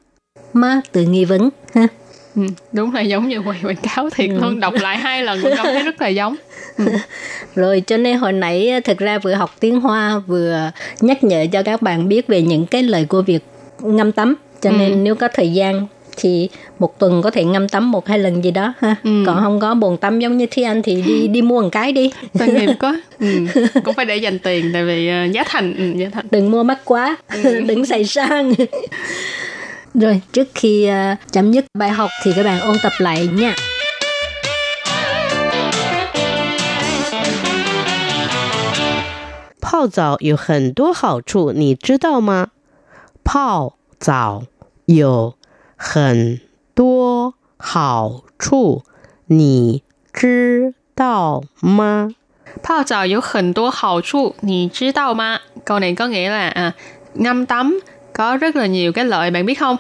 ？Má từ nghi vấn ha. ừ, đúng là giống như quay quảng cáo thiệt luôn đọc lại hai lần cũng cảm thấy rất là giống [laughs] Rồi cho nên hồi nãy á, thực ra vừa học tiếng Hoa vừa nhắc nhở cho các bạn biết về những cái lời của việc ngâm tắm. Cho Ừ. nên nếu có thời gian thì một tuần có thể ngâm tắm một hai lần gì đó ha. Ừ. Còn không có bồn tắm giống như Thi Anh thì đi đi mua một cái đi. [laughs] tội nghiệp quá ừ. [laughs] cũng phải để dành tiền tại vì ờ, giá thành ừ, giá thành đừng mua mắc quá [laughs] đừng xài sang rồi trước khi à, chấm dứt bài học thì các bạn ôn tập lại nha 泡澡有很多好处，你知道吗？泡澡有 很多好处，你知道吗？ 泡 澡有很多好处你知道吗 câu này có nghĩa là à, ngâm tắm có rất là nhiều cái lợi bạn biết không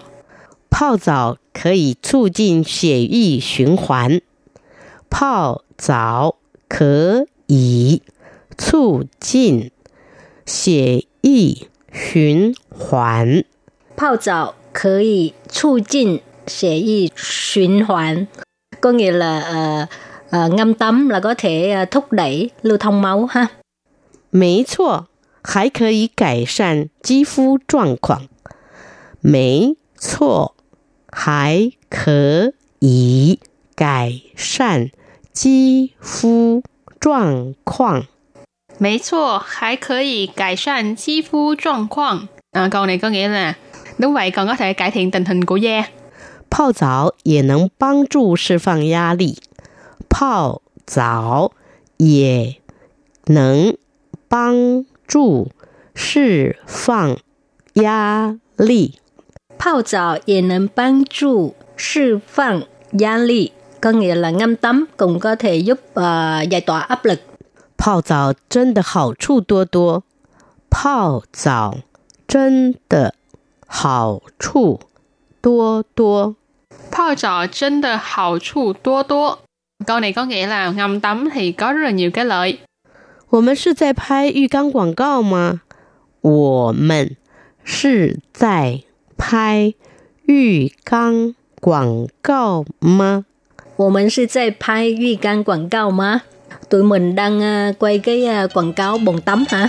泡澡可以促进血液循环。泡澡可以促进血液循环。 泡澡 可以促进血液循环 có nghĩa là ờ, ờ, ngâm tắm là có thể ờ, thúc đẩy lưu thông máu ha 没错，还可以改善肌肤状况。没错，还可以改善肌肤状况。 没错还可以改善肌肤状况 à, câu này có nghĩa là đúng vậy còn có thể cải thiện tình hình của da 泡澡也能帮助释放压力。泡澡也能帮助释放压力。泡澡也能帮助释放压力 có nghĩa là ngâm tắm cũng có thể giúp ờ, giải tỏa áp lực 泡澡真的好处多多。泡澡真的 好处多多。 泡澡真的好处多多 câu này có nghĩa là ngâm tắm thì có rất là nhiều cái lợi 我们是在拍浴缸广告吗？我们是在拍浴缸广告吗？我们是在拍浴缸广告吗 tụi mình đang ờ, quay cái ờ, quảng cáo bồn tắm hả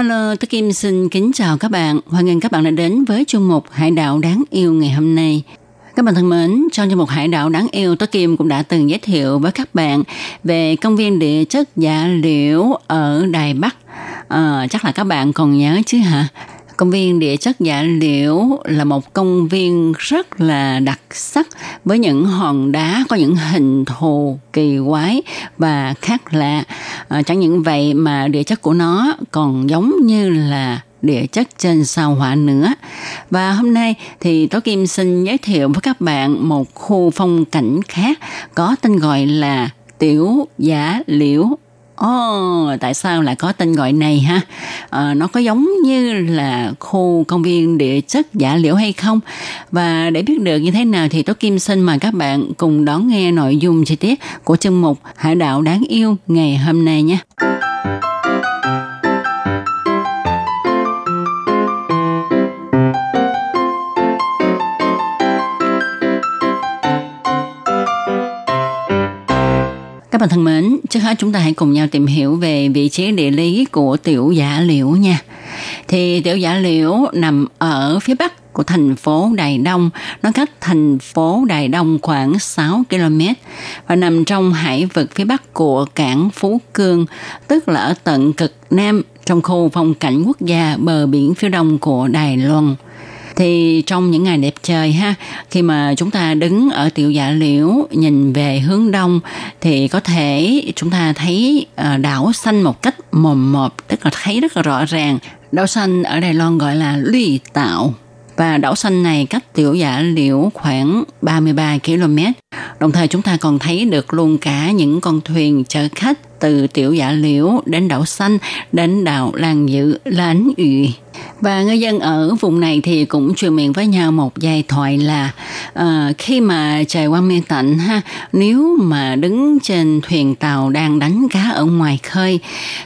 Hello, tôi Kim xin kính chào các bạn. Hoan nghênh các bạn đã đến với chương mục Hải đảo đáng yêu ngày hôm nay. Các bạn thân mến, trong chương mục Hải đảo đáng yêu, tôi Kim cũng đã từng giới thiệu với các bạn về công viên địa chất giả liễu ở Đài Bắc. À, chắc là các bạn còn nhớ chứ hả? Công viên địa chất Dạ Liễu là một công viên rất là đặc sắc với những hòn đá có những hình thù kỳ quái và khác lạ. À, chẳng những vậy mà địa chất của nó còn giống như là địa chất trên sao hỏa nữa. Và hôm nay thì Tố Kim xin giới thiệu với các bạn một khu phong cảnh khác có tên gọi là Tiểu Giả Liễu Ồ, oh, tại sao lại có tên gọi này ha? À, nó có giống như là khu công viên địa chất giả liễu hay không? Và để biết được như thế nào thì Tố Kim xin mời các bạn cùng đón nghe nội dung chi tiết của chương mục Hải đạo đáng yêu ngày hôm nay nhé. Các bạn thân mến, trước hết chúng ta hãy cùng nhau tìm hiểu về vị trí địa lý của tiểu giả liễu nha. Thì tiểu giả liễu nằm ở phía bắc của thành phố Đài Đông, nó cách thành phố Đài Đông khoảng 6 km và nằm trong hải vực phía bắc của cảng Phú Cương, tức là ở tận cực nam trong khu phong cảnh quốc gia bờ biển phía đông của Đài Loan thì trong những ngày đẹp trời ha, khi mà chúng ta đứng ở tiểu dạ liễu, nhìn về hướng đông, thì có thể chúng ta thấy ờ, đảo xanh một cách mồm mộp, tức là thấy rất là rõ ràng. Đảo xanh ở Đài Loan gọi là lũy tạo và đảo xanh này cách tiểu dạ liễu khoảng 33 km. Đồng thời chúng ta còn thấy được luôn cả những con thuyền chở khách từ tiểu dạ liễu đến đảo xanh, đến đảo làng dự Lán ủy và người dân ở vùng này thì cũng truyền miệng với nhau một giai thoại là uh, khi mà trời quang mê tạnh ha nếu mà đứng trên thuyền tàu đang đánh cá ở ngoài khơi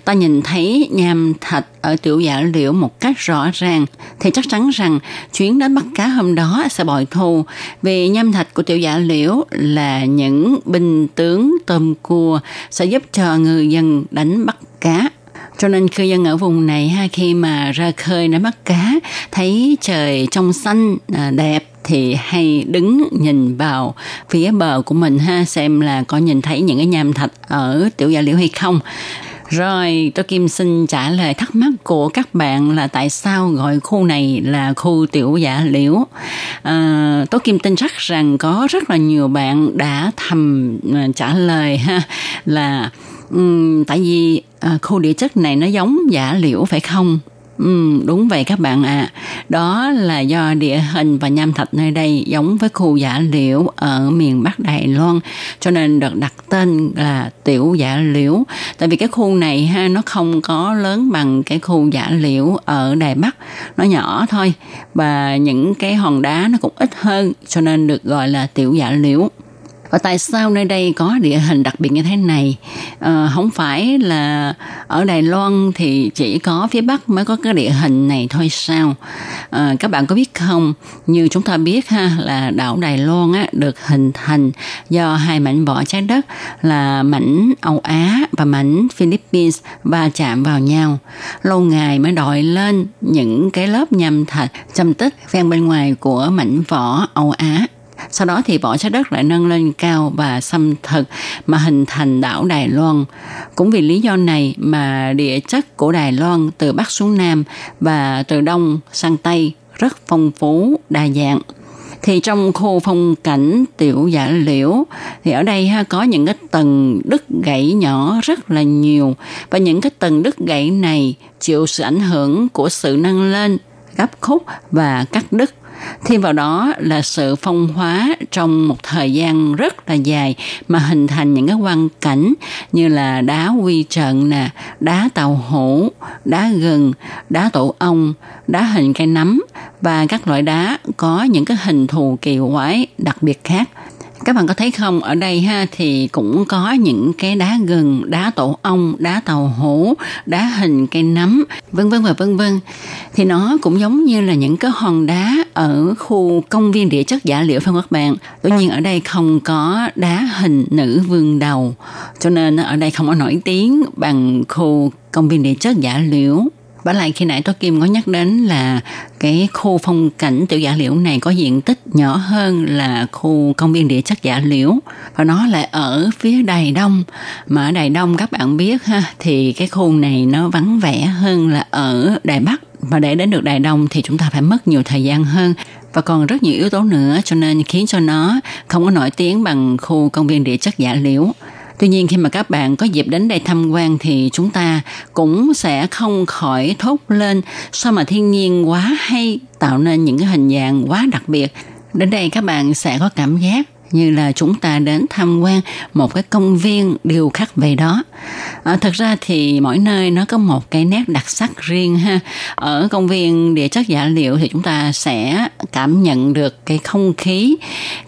ta nhìn thấy nham thạch ở tiểu giả liễu một cách rõ ràng thì chắc chắn rằng chuyến đánh bắt cá hôm đó sẽ bội thu. Vì nham thạch của tiểu giả liễu là những binh tướng tôm cua sẽ giúp cho người dân đánh bắt cá cho nên cư dân ở vùng này ha khi mà ra khơi đánh bắt cá thấy trời trong xanh à, đẹp thì hay đứng nhìn vào phía bờ của mình ha xem là có nhìn thấy những cái nham thạch ở tiểu gia liễu hay không rồi, tôi Kim xin trả lời thắc mắc của các bạn là tại sao gọi khu này là khu tiểu giả liễu. À, tôi Kim tin chắc rằng có rất là nhiều bạn đã thầm à, trả lời ha là um, tại vì à, khu địa chất này nó giống giả liễu phải không? Ừ, đúng vậy các bạn ạ. À. Đó là do địa hình và nham thạch nơi đây giống với khu giả liễu ở miền Bắc Đài Loan, cho nên được đặt tên là tiểu giả liễu. Tại vì cái khu này ha nó không có lớn bằng cái khu giả liễu ở Đài Bắc, nó nhỏ thôi và những cái hòn đá nó cũng ít hơn, cho nên được gọi là tiểu giả liễu và tại sao nơi đây có địa hình đặc biệt như thế này? À, không phải là ở Đài Loan thì chỉ có phía Bắc mới có cái địa hình này thôi sao? À, các bạn có biết không? Như chúng ta biết ha là đảo Đài Loan á, được hình thành do hai mảnh vỏ trái đất là mảnh Âu Á và mảnh Philippines va chạm vào nhau. Lâu ngày mới đội lên những cái lớp nham thạch châm tích ven bên ngoài của mảnh vỏ Âu Á sau đó thì vỏ trái đất lại nâng lên cao và xâm thực mà hình thành đảo Đài Loan. Cũng vì lý do này mà địa chất của Đài Loan từ Bắc xuống Nam và từ Đông sang Tây rất phong phú, đa dạng thì trong khu phong cảnh tiểu giả liễu thì ở đây ha có những cái tầng đứt gãy nhỏ rất là nhiều và những cái tầng đứt gãy này chịu sự ảnh hưởng của sự nâng lên gấp khúc và cắt đứt Thêm vào đó là sự phong hóa trong một thời gian rất là dài mà hình thành những cái quan cảnh như là đá quy trận nè, đá tàu hổ, đá gừng, đá tổ ong, đá hình cây nấm và các loại đá có những cái hình thù kỳ quái đặc biệt khác các bạn có thấy không? Ở đây ha, thì cũng có những cái đá gừng, đá tổ ong, đá tàu hũ, đá hình cây nấm, vân vân và vân vân. Thì nó cũng giống như là những cái hòn đá ở khu công viên địa chất giả liệu phải không các bạn? Tuy nhiên ở đây không có đá hình nữ vương đầu, cho nên ở đây không có nổi tiếng bằng khu công viên địa chất giả liễu và lại khi nãy tôi Kim có nhắc đến là cái khu phong cảnh tiểu giả liễu này có diện tích nhỏ hơn là khu công viên địa chất giả liễu. Và nó lại ở phía Đài Đông. Mà ở Đài Đông, các bạn biết ha, thì cái khu này nó vắng vẻ hơn là ở Đài Bắc. Và để đến được Đài Đông thì chúng ta phải mất nhiều thời gian hơn. Và còn rất nhiều yếu tố nữa, cho nên khiến cho nó không có nổi tiếng bằng khu công viên địa chất giả liễu. Tuy nhiên, khi mà các bạn có dịp đến đây tham quan thì chúng ta cũng sẽ không khỏi thốt lên sao mà thiên nhiên quá hay tạo nên những cái hình dạng quá đặc biệt. Đến đây các bạn sẽ có cảm giác như là chúng ta đến tham quan một cái công viên điều khắc về đó. À, thật ra thì mỗi nơi nó có một cái nét đặc sắc riêng ha. Ở công viên địa chất giả liệu thì chúng ta sẽ cảm nhận được cái không khí,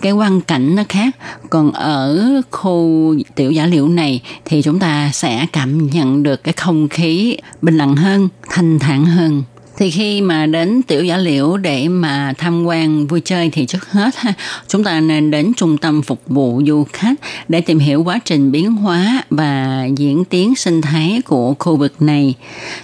cái quang cảnh nó khác. Còn ở khu tiểu giả liệu này thì chúng ta sẽ cảm nhận được cái không khí bình lặng hơn, thanh thản hơn thì khi mà đến tiểu giả liễu để mà tham quan vui chơi thì trước hết ha, chúng ta nên đến trung tâm phục vụ du khách để tìm hiểu quá trình biến hóa và diễn tiến sinh thái của khu vực này.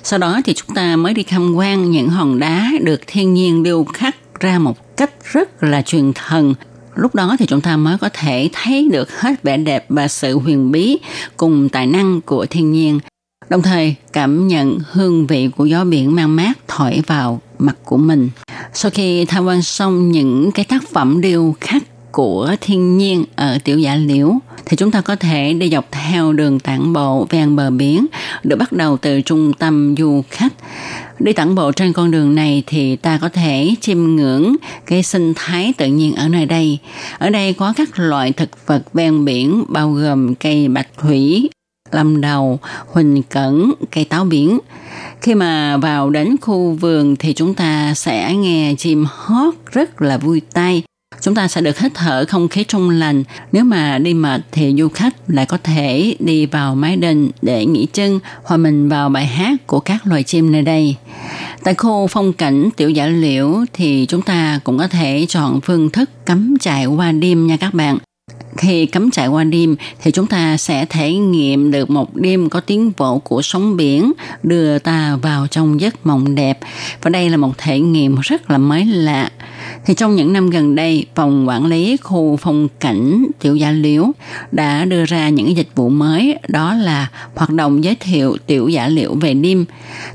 Sau đó thì chúng ta mới đi tham quan những hòn đá được thiên nhiên điêu khắc ra một cách rất là truyền thần. Lúc đó thì chúng ta mới có thể thấy được hết vẻ đẹp và sự huyền bí cùng tài năng của thiên nhiên đồng thời, cảm nhận hương vị của gió biển mang mát, thổi vào mặt của mình. Sau khi tham quan xong những cái tác phẩm điêu khắc của thiên nhiên ở tiểu giả liễu, thì chúng ta có thể đi dọc theo đường tản bộ ven bờ biển, được bắt đầu từ trung tâm du khách đi tản bộ trên con đường này thì ta có thể chiêm ngưỡng cái sinh thái tự nhiên ở nơi đây ở đây có các loại thực vật ven biển, bao gồm cây bạch thủy lâm đầu, huỳnh cẩn, cây táo biển. Khi mà vào đến khu vườn thì chúng ta sẽ nghe chim hót rất là vui tay. Chúng ta sẽ được hít thở không khí trong lành. Nếu mà đi mệt thì du khách lại có thể đi vào mái đình để nghỉ chân hòa mình vào bài hát của các loài chim nơi đây. Tại khu phong cảnh tiểu giả liễu thì chúng ta cũng có thể chọn phương thức cắm trại qua đêm nha các bạn khi cắm trại qua đêm, thì chúng ta sẽ thể nghiệm được một đêm có tiếng vỗ của sóng biển đưa ta vào trong giấc mộng đẹp. Và đây là một thể nghiệm rất là mới lạ thì trong những năm gần đây, phòng quản lý khu phong cảnh tiểu gia liễu đã đưa ra những dịch vụ mới, đó là hoạt động giới thiệu tiểu giả liễu về đêm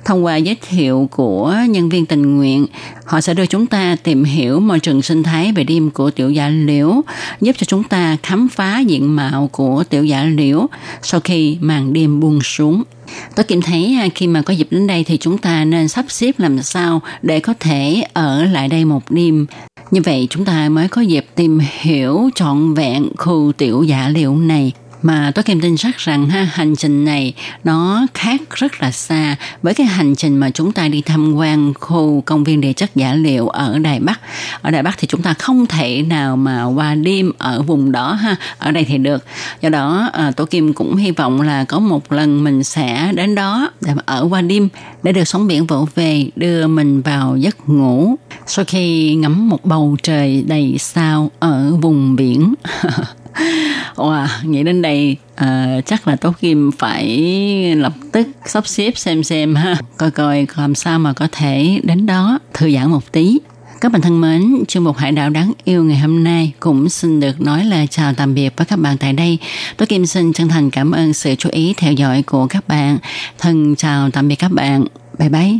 thông qua giới thiệu của nhân viên tình nguyện, họ sẽ đưa chúng ta tìm hiểu môi trường sinh thái về đêm của tiểu giả liễu, giúp cho chúng ta khám phá diện mạo của tiểu giả liễu sau khi màn đêm buông xuống. Tôi cảm thấy à, khi mà có dịp đến đây thì chúng ta nên sắp xếp làm sao để có thể ở lại đây một đêm. Như vậy chúng ta mới có dịp tìm hiểu trọn vẹn khu tiểu giả liệu này mà tôi kim tin chắc rằng ha hành trình này nó khác rất là xa với cái hành trình mà chúng ta đi tham quan khu công viên địa chất giả liệu ở Đài Bắc. Ở Đài Bắc thì chúng ta không thể nào mà qua đêm ở vùng đó ha. Ở đây thì được. Do đó ờ, à, Tổ Kim cũng hy vọng là có một lần mình sẽ đến đó để mà ở qua đêm để được sóng biển vỗ về đưa mình vào giấc ngủ sau khi ngắm một bầu trời đầy sao ở vùng biển. [laughs] Wow, nghĩ đến đây à, chắc là Tố Kim phải lập tức sắp xếp xem xem ha, coi coi làm sao mà có thể đến đó thư giãn một tí. Các bạn thân mến, chương mục Hải đảo đáng yêu ngày hôm nay cũng xin được nói lời chào tạm biệt với các bạn tại đây. Tôi Kim xin chân thành cảm ơn sự chú ý theo dõi của các bạn. Thân chào tạm biệt các bạn. Bye bye.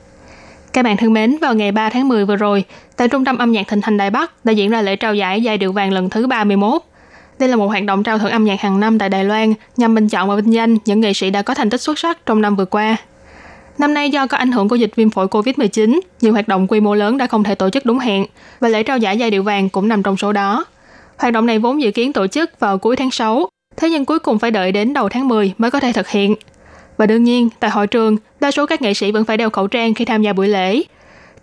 Các bạn thân mến, vào ngày 3 tháng 10 vừa rồi, tại Trung tâm âm nhạc Thịnh Thành Đài Bắc đã diễn ra lễ trao giải giai điệu vàng lần thứ 31. Đây là một hoạt động trao thưởng âm nhạc hàng năm tại Đài Loan nhằm bình chọn và vinh danh những nghệ sĩ đã có thành tích xuất sắc trong năm vừa qua. Năm nay do có ảnh hưởng của dịch viêm phổi COVID-19, nhiều hoạt động quy mô lớn đã không thể tổ chức đúng hẹn và lễ trao giải giai điệu vàng cũng nằm trong số đó. Hoạt động này vốn dự kiến tổ chức vào cuối tháng 6, thế nhưng cuối cùng phải đợi đến đầu tháng 10 mới có thể thực hiện. Và đương nhiên, tại hội trường, đa số các nghệ sĩ vẫn phải đeo khẩu trang khi tham gia buổi lễ.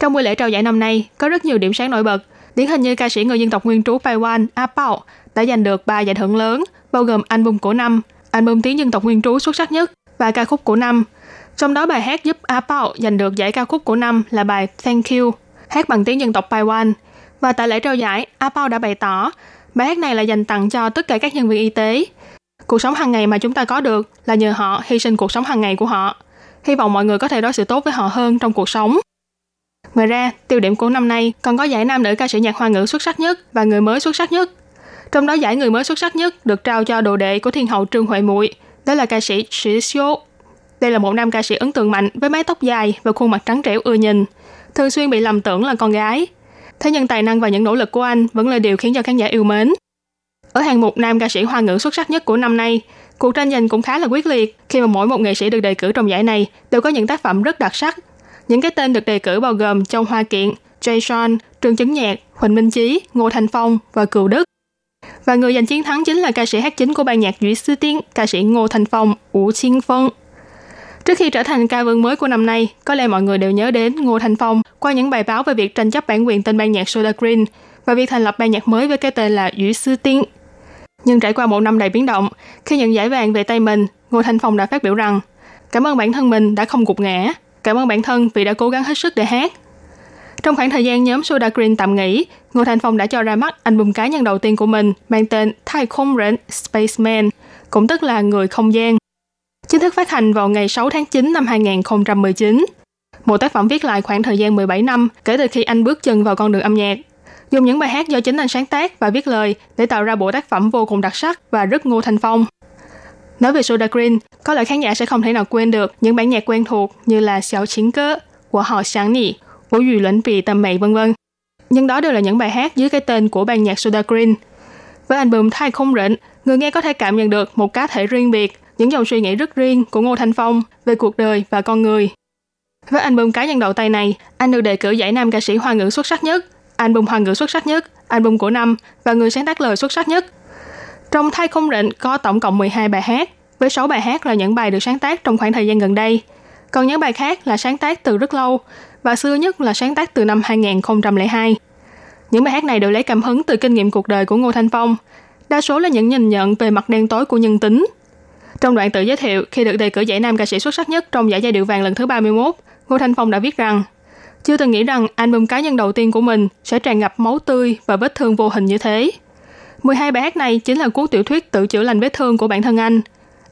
Trong buổi lễ trao giải năm nay, có rất nhiều điểm sáng nổi bật. Điển hình như ca sĩ người dân tộc nguyên trú Taiwan A Pao đã giành được 3 giải thưởng lớn, bao gồm album của năm, album tiếng dân tộc nguyên trú xuất sắc nhất và ca khúc của năm. Trong đó bài hát giúp A Pao giành được giải ca khúc của năm là bài Thank You, hát bằng tiếng dân tộc Taiwan. Và tại lễ trao giải, A Pao đã bày tỏ bài hát này là dành tặng cho tất cả các nhân viên y tế. Cuộc sống hàng ngày mà chúng ta có được là nhờ họ hy sinh cuộc sống hàng ngày của họ. Hy vọng mọi người có thể đối xử tốt với họ hơn trong cuộc sống. Ngoài ra, tiêu điểm của năm nay còn có giải nam nữ ca sĩ nhạc hoa ngữ xuất sắc nhất và người mới xuất sắc nhất. Trong đó giải người mới xuất sắc nhất được trao cho đồ đệ của thiên hậu Trương Huệ Muội, đó là ca sĩ Sĩ Xiu. Đây là một nam ca sĩ ấn tượng mạnh với mái tóc dài và khuôn mặt trắng trẻo ưa nhìn, thường xuyên bị lầm tưởng là con gái. Thế nhưng tài năng và những nỗ lực của anh vẫn là điều khiến cho khán giả yêu mến. Ở hạng mục nam ca sĩ hoa ngữ xuất sắc nhất của năm nay, cuộc tranh giành cũng khá là quyết liệt khi mà mỗi một nghệ sĩ được đề cử trong giải này đều có những tác phẩm rất đặc sắc. Những cái tên được đề cử bao gồm Châu Hoa Kiện, Jason, Trương Chấn Nhạc, Huỳnh Minh Chí, Ngô Thành Phong và Cừu Đức. Và người giành chiến thắng chính là ca sĩ hát chính của ban nhạc Duy Sư Tiên, ca sĩ Ngô Thành Phong, Ủ Chiên Phân. Trước khi trở thành ca vương mới của năm nay, có lẽ mọi người đều nhớ đến Ngô Thành Phong qua những bài báo về việc tranh chấp bản quyền tên ban nhạc Soda Green và việc thành lập ban nhạc mới với cái tên là Duy Sư Tiên. Nhưng trải qua một năm đầy biến động, khi nhận giải vàng về tay mình, Ngô Thanh Phong đã phát biểu rằng Cảm ơn bản thân mình đã không gục ngã, cảm ơn bản thân vì đã cố gắng hết sức để hát. Trong khoảng thời gian nhóm Soda Green tạm nghỉ, Ngô Thanh Phong đã cho ra mắt album cá nhân đầu tiên của mình mang tên Thai Không Rện Spaceman, cũng tức là Người Không gian. Chính thức phát hành vào ngày 6 tháng 9 năm 2019. Một tác phẩm viết lại khoảng thời gian 17 năm kể từ khi anh bước chân vào con đường âm nhạc. Dùng những bài hát do chính anh sáng tác và viết lời để tạo ra bộ tác phẩm vô cùng đặc sắc và rất Ngô Thành Phong. Nói về Soda Green, có lẽ khán giả sẽ không thể nào quên được những bản nhạc quen thuộc như là Xiao Chính Cơ, của họ Sáng Nỉ, của Dùy Luận Vì Tầm Mày vân vân. Nhưng đó đều là những bài hát dưới cái tên của ban nhạc Soda Green. Với album Thai Không rịnh người nghe có thể cảm nhận được một cá thể riêng biệt, những dòng suy nghĩ rất riêng của Ngô Thanh Phong về cuộc đời và con người. Với album cá nhân đầu tay này, anh được đề cử giải nam ca sĩ hoa ngữ xuất sắc nhất, album hoa ngữ xuất sắc nhất, album của năm và người sáng tác lời xuất sắc nhất. Trong Thai Không Rịnh có tổng cộng 12 bài hát, với 6 bài hát là những bài được sáng tác trong khoảng thời gian gần đây. Còn những bài khác là sáng tác từ rất lâu, và xưa nhất là sáng tác từ năm 2002. Những bài hát này đều lấy cảm hứng từ kinh nghiệm cuộc đời của Ngô Thanh Phong, đa số là những nhìn nhận về mặt đen tối của nhân tính. Trong đoạn tự giới thiệu, khi được đề cử giải nam ca sĩ xuất sắc nhất trong giải giai điệu vàng lần thứ 31, Ngô Thanh Phong đã viết rằng chưa từng nghĩ rằng album cá nhân đầu tiên của mình sẽ tràn ngập máu tươi và vết thương vô hình như thế. 12 bài hát này chính là cuốn tiểu thuyết tự chữa lành vết thương của bản thân anh.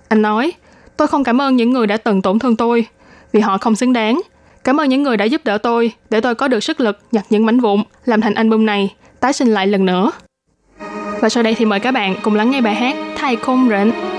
Anh nói, tôi không cảm ơn những người đã từng tổn thương tôi, vì họ không xứng đáng. Cảm ơn những người đã giúp đỡ tôi, để tôi có được sức lực nhặt những mảnh vụn, làm thành album này, tái sinh lại lần nữa. Và sau đây thì mời các bạn cùng lắng nghe bài hát Thay Không Rệnh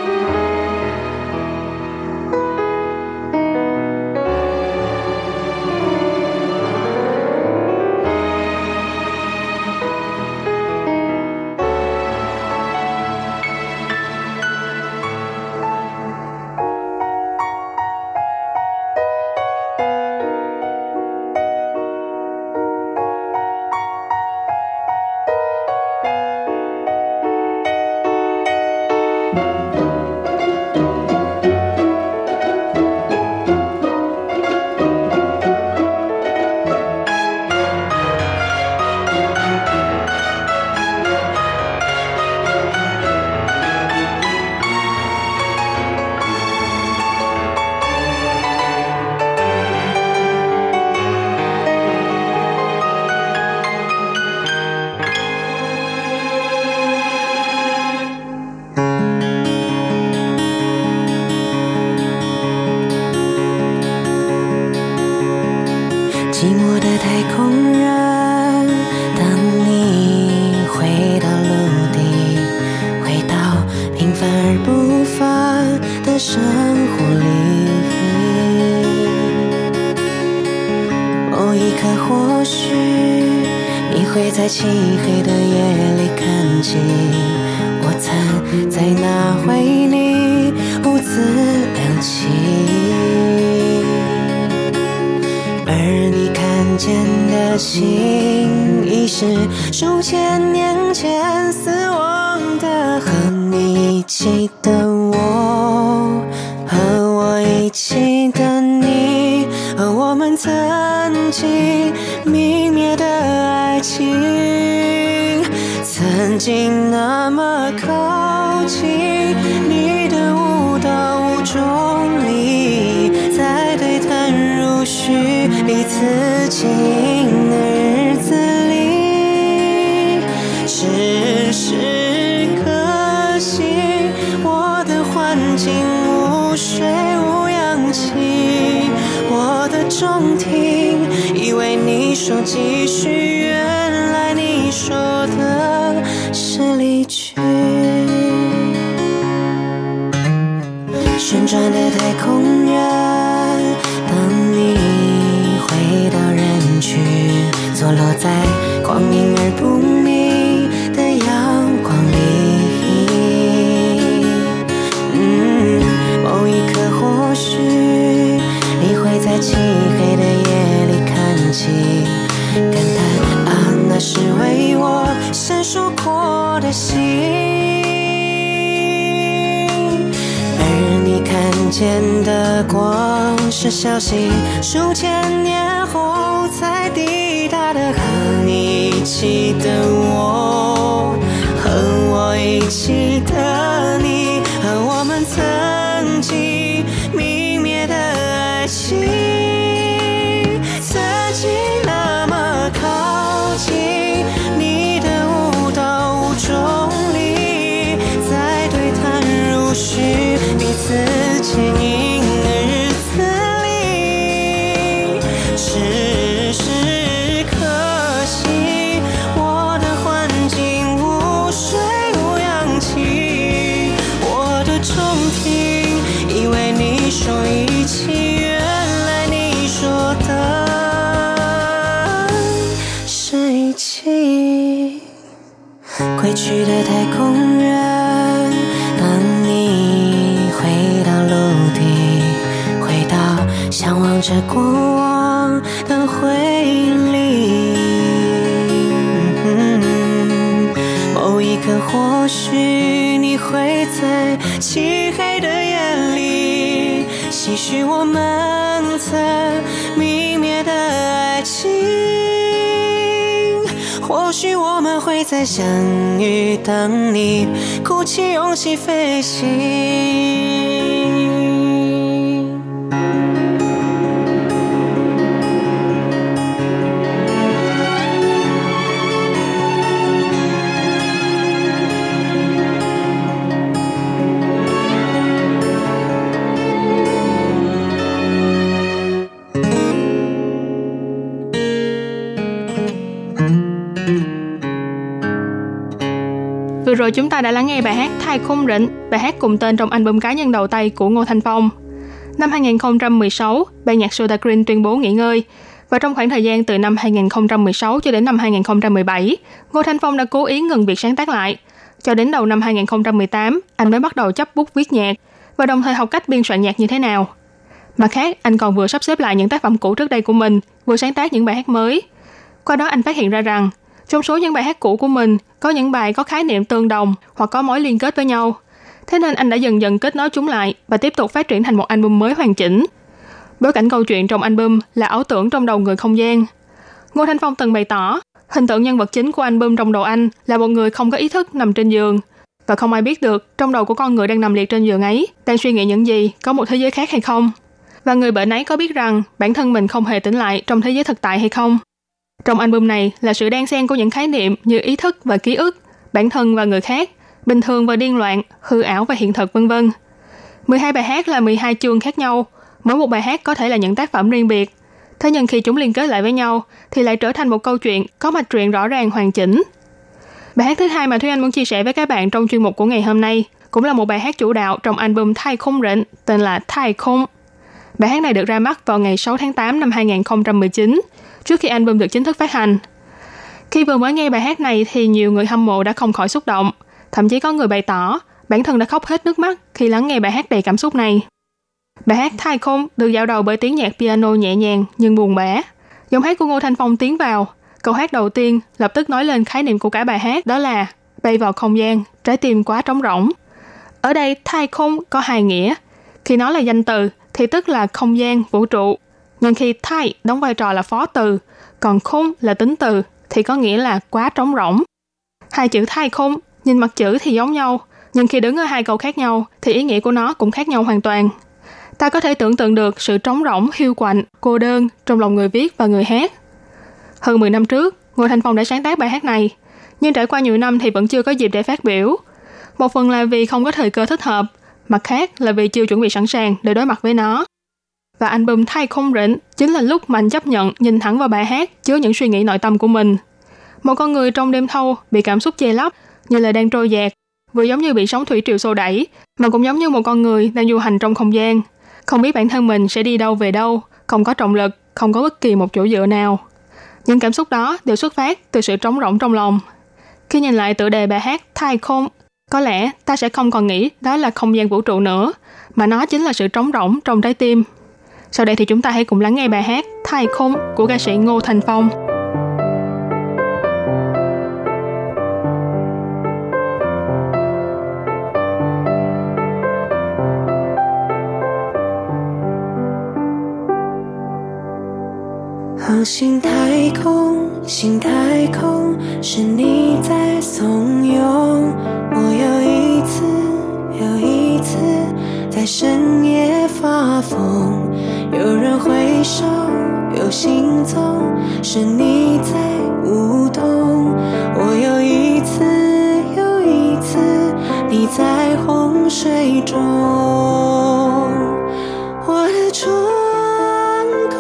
消息，数千年后才抵达的，和你一起的再相遇，等你鼓起勇气飞行。Rồi chúng ta đã lắng nghe bài hát Thai Khung Rịnh, bài hát cùng tên trong album cá nhân đầu tay của Ngô Thanh Phong. Năm 2016, ban nhạc Soda Green tuyên bố nghỉ ngơi. Và trong khoảng thời gian từ năm 2016 cho đến năm 2017, Ngô Thanh Phong đã cố ý ngừng việc sáng tác lại. Cho đến đầu năm 2018, anh mới bắt đầu chấp bút viết nhạc và đồng thời học cách biên soạn nhạc như thế nào. Mặt khác, anh còn vừa sắp xếp lại những tác phẩm cũ trước đây của mình, vừa sáng tác những bài hát mới. Qua đó anh phát hiện ra rằng, trong số những bài hát cũ của mình, có những bài có khái niệm tương đồng hoặc có mối liên kết với nhau. Thế nên anh đã dần dần kết nối chúng lại và tiếp tục phát triển thành một album mới hoàn chỉnh. Bối cảnh câu chuyện trong album là ảo tưởng trong đầu người không gian. Ngô Thanh Phong từng bày tỏ, hình tượng nhân vật chính của album trong đầu anh là một người không có ý thức nằm trên giường. Và không ai biết được trong đầu của con người đang nằm liệt trên giường ấy đang suy nghĩ những gì, có một thế giới khác hay không. Và người bệnh ấy có biết rằng bản thân mình không hề tỉnh lại trong thế giới thực tại hay không. Trong album này là sự đan xen của những khái niệm như ý thức và ký ức, bản thân và người khác, bình thường và điên loạn, hư ảo và hiện thực vân vân. 12 bài hát là 12 chương khác nhau, mỗi một bài hát có thể là những tác phẩm riêng biệt. Thế nhưng khi chúng liên kết lại với nhau thì lại trở thành một câu chuyện có mạch truyện rõ ràng hoàn chỉnh. Bài hát thứ hai mà Thúy Anh muốn chia sẻ với các bạn trong chuyên mục của ngày hôm nay cũng là một bài hát chủ đạo trong album Thai Không Rịnh tên là Thai Không. Bài hát này được ra mắt vào ngày 6 tháng 8 năm 2019, trước khi album được chính thức phát hành. Khi vừa mới nghe bài hát này thì nhiều người hâm mộ đã không khỏi xúc động, thậm chí có người bày tỏ bản thân đã khóc hết nước mắt khi lắng nghe bài hát đầy cảm xúc này. Bài hát Thai Không được dạo đầu bởi tiếng nhạc piano nhẹ nhàng nhưng buồn bã. Giọng hát của Ngô Thanh Phong tiến vào, câu hát đầu tiên lập tức nói lên khái niệm của cả bài hát đó là bay vào không gian, trái tim quá trống rỗng. Ở đây thai không có hai nghĩa. Khi nó là danh từ thì tức là không gian, vũ trụ. Nhưng khi thai đóng vai trò là phó từ, còn khung là tính từ thì có nghĩa là quá trống rỗng. Hai chữ thai khung, nhìn mặt chữ thì giống nhau, nhưng khi đứng ở hai câu khác nhau thì ý nghĩa của nó cũng khác nhau hoàn toàn. Ta có thể tưởng tượng được sự trống rỗng, hiu quạnh, cô đơn trong lòng người viết và người hát. Hơn 10 năm trước, Ngô Thanh Phong đã sáng tác bài hát này, nhưng trải qua nhiều năm thì vẫn chưa có dịp để phát biểu. Một phần là vì không có thời cơ thích hợp, mặt khác là vì chưa chuẩn bị sẵn sàng để đối mặt với nó. Và album Thay Không Rỉnh chính là lúc mà anh chấp nhận nhìn thẳng vào bài hát chứa những suy nghĩ nội tâm của mình. Một con người trong đêm thâu bị cảm xúc che lấp như là đang trôi dạt, vừa giống như bị sóng thủy triều xô đẩy, mà cũng giống như một con người đang du hành trong không gian, không biết bản thân mình sẽ đi đâu về đâu, không có trọng lực, không có bất kỳ một chỗ dựa nào. Những cảm xúc đó đều xuất phát từ sự trống rỗng trong lòng. Khi nhìn lại tựa đề bài hát Thai Không, có lẽ ta sẽ không còn nghĩ đó là không gian vũ trụ nữa, mà nó chính là sự trống rỗng trong trái tim. Sau đây thì chúng ta hãy cùng lắng nghe bài hát Thai Không của ca sĩ Ngô Thành Phong. 好心太空，心太空，是你在怂恿 风。有人挥手，有行踪，是你在舞动。我又一次又一次你在洪水中，我的窗口。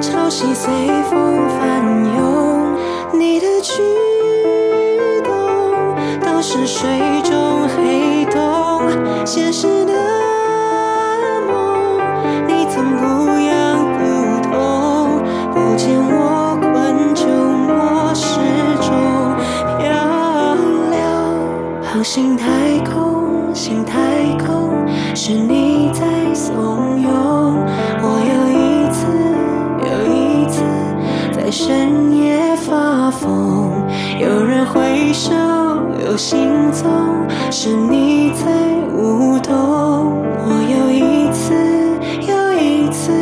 潮汐随风翻涌，你的举动都是水中黑洞。现实心太空，心太空，是你在怂恿我有一次又一次。在深夜发疯，有人挥手，有行踪，是你在舞动。我又一次又一次，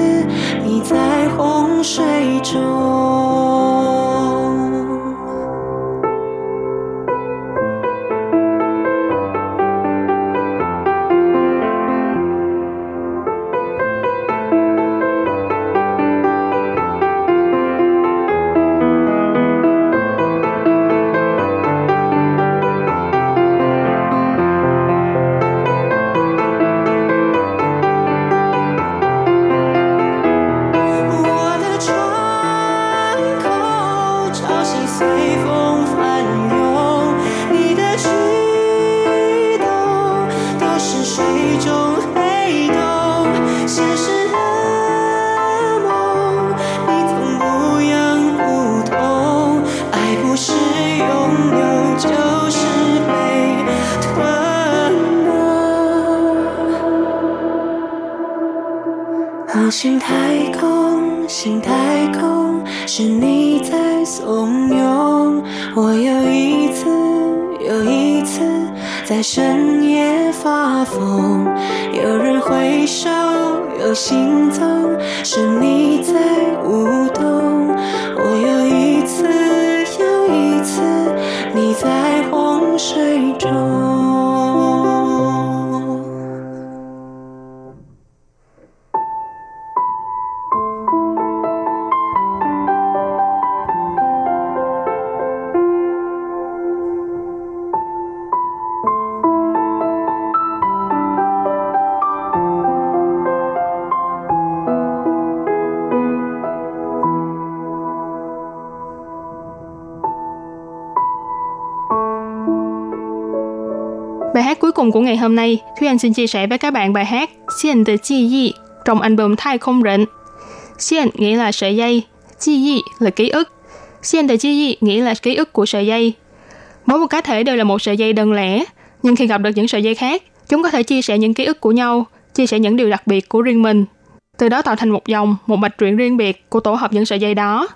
你在洪水中。心太空，心太空，是你在怂恿我又一次又一次在深夜发疯。有人挥手，有行踪，是你在舞动。Cùng của ngày hôm nay, Thúy Anh xin chia sẻ với các bạn bài hát Xiên từ Chi Yi trong album Thai Không Rịnh. Xiên nghĩa là sợi dây, Chi Yi là ký ức. Xiên từ Chi Yi nghĩa là ký ức của sợi dây. Mỗi một cá thể đều là một sợi dây đơn lẻ, nhưng khi gặp được những sợi dây khác, chúng có thể chia sẻ những ký ức của nhau, chia sẻ những điều đặc biệt của riêng mình. Từ đó tạo thành một dòng, một mạch truyện riêng biệt của tổ hợp những sợi dây đó.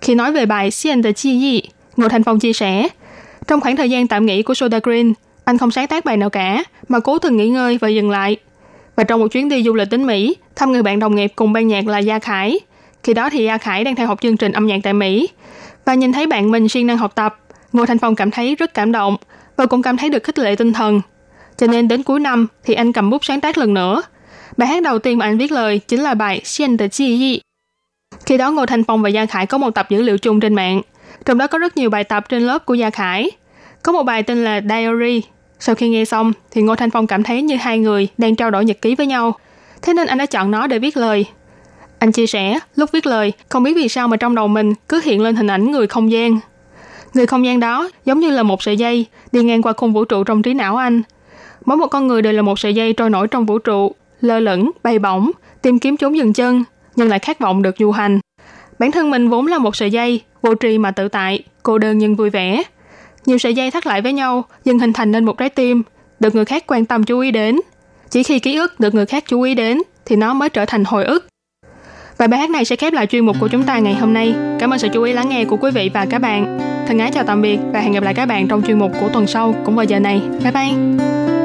Khi nói về bài Xiên từ Chi Yi, Ngô Thành Phong chia sẻ, trong khoảng thời gian tạm nghỉ của Soda Green, anh không sáng tác bài nào cả, mà cố thường nghỉ ngơi và dừng lại. Và trong một chuyến đi du lịch đến Mỹ, thăm người bạn đồng nghiệp cùng ban nhạc là Gia Khải. Khi đó thì Gia Khải đang theo học chương trình âm nhạc tại Mỹ. Và nhìn thấy bạn mình siêng năng học tập, Ngô Thanh Phong cảm thấy rất cảm động và cũng cảm thấy được khích lệ tinh thần. Cho nên đến cuối năm thì anh cầm bút sáng tác lần nữa. Bài hát đầu tiên mà anh viết lời chính là bài Xiên Tờ Chi Yi. Khi đó Ngô Thanh Phong và Gia Khải có một tập dữ liệu chung trên mạng. Trong đó có rất nhiều bài tập trên lớp của Gia Khải. Có một bài tên là Diary sau khi nghe xong thì Ngô Thanh Phong cảm thấy như hai người đang trao đổi nhật ký với nhau. Thế nên anh đã chọn nó để viết lời. Anh chia sẻ, lúc viết lời, không biết vì sao mà trong đầu mình cứ hiện lên hình ảnh người không gian. Người không gian đó giống như là một sợi dây đi ngang qua khung vũ trụ trong trí não anh. Mỗi một con người đều là một sợi dây trôi nổi trong vũ trụ, lơ lửng, bay bổng, tìm kiếm chốn dừng chân, nhưng lại khát vọng được du hành. Bản thân mình vốn là một sợi dây, vô tri mà tự tại, cô đơn nhưng vui vẻ. Nhiều sợi dây thắt lại với nhau, dần hình thành nên một trái tim, được người khác quan tâm chú ý đến. Chỉ khi ký ức được người khác chú ý đến, thì nó mới trở thành hồi ức. Và bài hát này sẽ khép lại chuyên mục của chúng ta ngày hôm nay. Cảm ơn sự chú ý lắng nghe của quý vị và các bạn. Thân ái chào tạm biệt và hẹn gặp lại các bạn trong chuyên mục của tuần sau cũng vào giờ này. Bye bye!